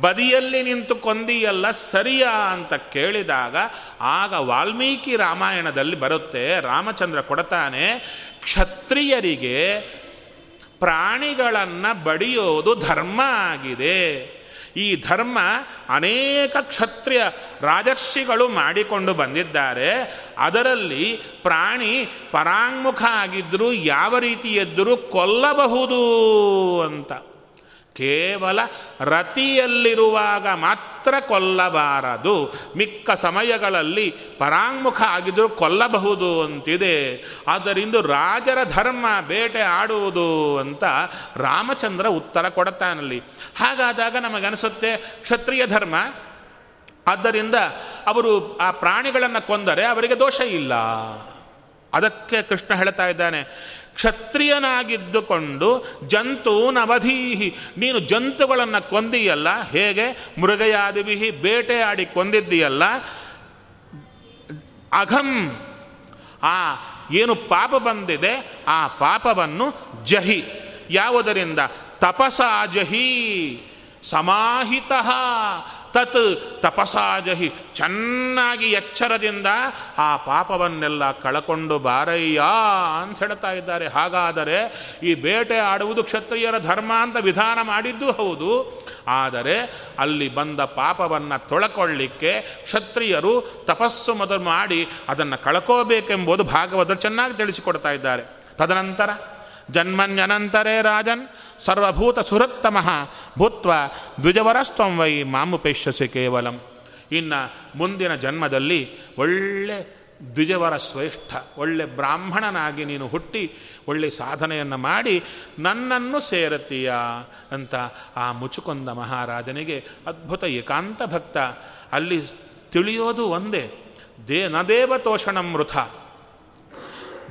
ಬದಿಯಲ್ಲಿ ನಿಂತು ಕೊಂದಿಯಲ್ಲ, ಸರಿಯಾ ಅಂತ ಕೇಳಿದಾಗ, ಆಗ ವಾಲ್ಮೀಕಿ ರಾಮಾಯಣದಲ್ಲಿ ಬರುತ್ತೆ, ರಾಮಚಂದ್ರ ಕೊಡತಾನೆ, ಕ್ಷತ್ರಿಯರಿಗೆ ಪ್ರಾಣಿಗಳನ್ನು ಬಡಿಯೋದು ಧರ್ಮ ಆಗಿದೆ. ಈ ಧರ್ಮ ಅನೇಕ ಕ್ಷತ್ರಿಯ ರಾಜರ್ಷಿಗಳು ಮಾಡಿಕೊಂಡು ಬಂದಿದ್ದಾರೆ. ಅದರಲ್ಲಿ ಪ್ರಾಣಿ ಪರಾಂಗುಖ ಆಗಿದ್ದರೂ ಯಾವ ರೀತಿ ಎದ್ದರೂ ಕೊಲ್ಲಬಹುದು ಅಂತ. ಕೇವಲ ರತಿಯಲ್ಲಿರುವಾಗ ಮಾತ್ರ ಕೊಲ್ಲಬಾರದು. ಮಿಕ್ಕ ಸಮಯಗಳಲ್ಲಿ ಪರಾಂಗುಖ ಆಗಿದ್ದರೂ ಕೊಲ್ಲಬಹುದು ಅಂತಿದೆ. ಆದ್ದರಿಂದ ರಾಜರ ಧರ್ಮ ಬೇಟೆ ಆಡುವುದು ಅಂತ ರಾಮಚಂದ್ರ ಉತ್ತರ ಕೊಡುತ್ತಾನಲ್ಲಿ. ಹಾಗಾದಾಗ ನಮಗನಿಸುತ್ತೆ, ಕ್ಷತ್ರಿಯ ಧರ್ಮ, ಆದ್ದರಿಂದ ಅವರು ಆ ಪ್ರಾಣಿಗಳನ್ನು ಕೊಂದರೆ ಅವರಿಗೆ ದೋಷ ಇಲ್ಲ. ಅದಕ್ಕೆ ಕೃಷ್ಣ ಹೇಳ್ತಾ ಇದ್ದಾನೆ ಕ್ಷತ್ರಿಯನಾಗಿದ್ದುಕೊಂಡು ಜಂತು ನವಧೀಹಿ ನೀನು ಜಂತುಗಳನ್ನು ಕೊಂದಿಯಲ್ಲ? ಹೇಗೆ? ಮೃಗಯಾದಿವಿಹಿ ಬೇಟೆಯಾಡಿ ಕೊಂದಿದ್ದೀಯಲ್ಲ? ಅಘಂ. ಆ, ಏನು ಪಾಪ ಬಂದಿದೆ? ಆ ಪಾಪವನ್ನು ಜಹಿ. ಯಾವುದರಿಂದ? ತಪಸಾ ಜಹಿ. ಸಮಾಹಿತ. ತತ್ ತಪಸಾಜಹಿ. ಚೆನ್ನಾಗಿ ಎಚ್ಚರದಿಂದ ಆ ಪಾಪವನ್ನೆಲ್ಲ ಕಳಕೊಂಡು ಬಾರಯ್ಯ ಅಂತ ಹೇಳ್ತಾ ಇದ್ದಾರೆ. ಹಾಗಾದರೆ ಈ ಬೇಟೆ ಆಡುವುದು ಕ್ಷತ್ರಿಯರ ಧರ್ಮ ಅಂತ ವಿಧಾನ ಮಾಡಿದ್ದು ಹೌದು. ಆದರೆ ಅಲ್ಲಿ ಬಂದ ಪಾಪವನ್ನು ತೊಳಕೊಳ್ಳಿಕ್ಕೆ ಕ್ಷತ್ರಿಯರು ತಪಸ್ಸು ಮೊದಲು ಮಾಡಿ ಅದನ್ನು ಕಳ್ಕೋಬೇಕೆಂಬುದು ಭಾಗವತರು ಚೆನ್ನಾಗಿ ತಿಳಿಸಿಕೊಡ್ತಾ ಇದ್ದಾರೆ. ತದನಂತರ ಜನ್ಮನ್ಯನಂತರೇ ರಾಜನ್ ಸರ್ವಭೂತ ಸುರತ್ತಮಃ ಭೂತ್ವ ದ್ವಿಜವರಸ್ತ್ವಂ ವೈ ಮಾಮುಪೇಶ್ಯಸಿ ಕೇವಲಂ. ಇನ್ನು ಮುಂದಿನ ಜನ್ಮದಲ್ಲಿ ಒಳ್ಳೆ ದ್ವಿಜವರ ಶ್ರೇಷ್ಠ, ಒಳ್ಳೆ ಬ್ರಾಹ್ಮಣನಾಗಿ ನೀನು ಹುಟ್ಟಿ ಒಳ್ಳೆ ಸಾಧನೆಯನ್ನು ಮಾಡಿ ನನ್ನನ್ನು ಸೇರತೀಯ ಅಂತ ಆ ಮುಚುಕೊಂದ ಮಹಾರಾಜನಿಗೆ ಅದ್ಭುತ ಏಕಾಂತ ಭಕ್ತ. ಅಲ್ಲಿ ತಿಳಿಯೋದು ಒಂದೇ, ದೇ ದೇವತೋಷಣಂ ವೃಥ.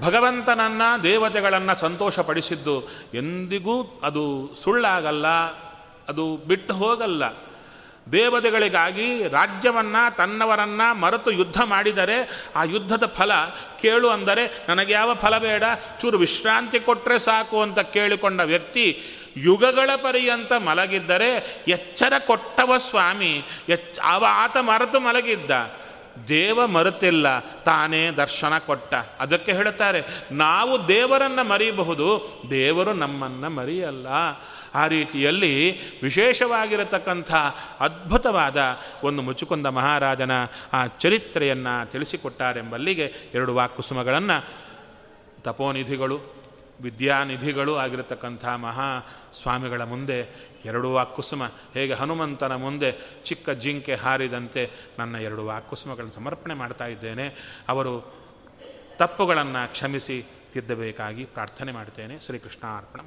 ಭಗವಂತನನ್ನು ದೇವತೆಗಳನ್ನು ಸಂತೋಷಪಡಿಸಿದ್ದು ಎಂದಿಗೂ ಅದು ಸುಳ್ಳಾಗಲ್ಲ, ಅದು ಬಿಟ್ಟು ಹೋಗಲ್ಲ. ದೇವತೆಗಳಿಗಾಗಿ ರಾಜ್ಯವನ್ನು, ತನ್ನವರನ್ನು ಮರೆತು ಯುದ್ಧ ಮಾಡಿದರೆ ಆ ಯುದ್ಧದ ಫಲ ಕೇಳು ಅಂದರೆ ನನಗೆ ಯಾವ ಫಲ ಬೇಡ? ಚೂರು ವಿಶ್ರಾಂತಿ ಕೊಟ್ಟರೆ ಸಾಕು ಅಂತ ಕೇಳಿಕೊಂಡ ವ್ಯಕ್ತಿ ಯುಗಗಳ ಪರ್ಯಂತ ಮಲಗಿದ್ದರೆ ಎಚ್ಚರ ಕೊಟ್ಟವ ಸ್ವಾಮಿ, ಎಚ್ ಅವ ಆತ ಮರೆತು ಮಲಗಿದ್ದ. ದೇವ ಮರೆತಿಲ್ಲ, ತಾನೇ ದರ್ಶನ ಕೊಟ್ಟ. ಅದಕ್ಕೆ ಹೇಳುತ್ತಾರೆ, ನಾವು ದೇವರನ್ನು ಮರೆಯಬಹುದು, ದೇವರು ನಮ್ಮನ್ನು ಮರೆಯಲ್ಲ. ಆ ರೀತಿಯಲ್ಲಿ ವಿಶೇಷವಾಗಿರತಕ್ಕಂಥ ಅದ್ಭುತವಾದ ಒಂದು ಮುಚುಕುಂದ ಮಹಾರಾಜನ ಆ ಚರಿತ್ರೆಯನ್ನು ತಿಳಿಸಿಕೊಟ್ಟಾರೆಂಬಲ್ಲಿಗೆ ಎರಡು ವಾಕುಸುಮಗಳನ್ನು ತಪೋನಿಧಿಗಳು, ವಿದ್ಯಾನಿಧಿಗಳು ಆಗಿರತಕ್ಕಂಥ ಮಹಾ ಸ್ವಾಮಿಗಳ ಮುಂದೆ ಎರಡು ವಾಕ್ಕುಸುಮ. ಹೇಗೆ ಹನುಮಂತನ ಮುಂದೆ ಚಿಕ್ಕ ಜಿಂಕೆ ಹಾರಿದಂತೆ ನನ್ನ ಎರಡು ವಾಕ್ಕುಸುಮಗಳನ್ನು ಸಮರ್ಪಣೆ ಮಾಡ್ತಾ ಇದ್ದೇನೆ. ಅವರು ತಪ್ಪುಗಳನ್ನು ಕ್ಷಮಿಸಿ ತಿದ್ದಬೇಕಾಗಿ ಪ್ರಾರ್ಥನೆ ಮಾಡ್ತೇನೆ ಶ್ರೀಕೃಷ್ಣ ಅರ್ಪಣ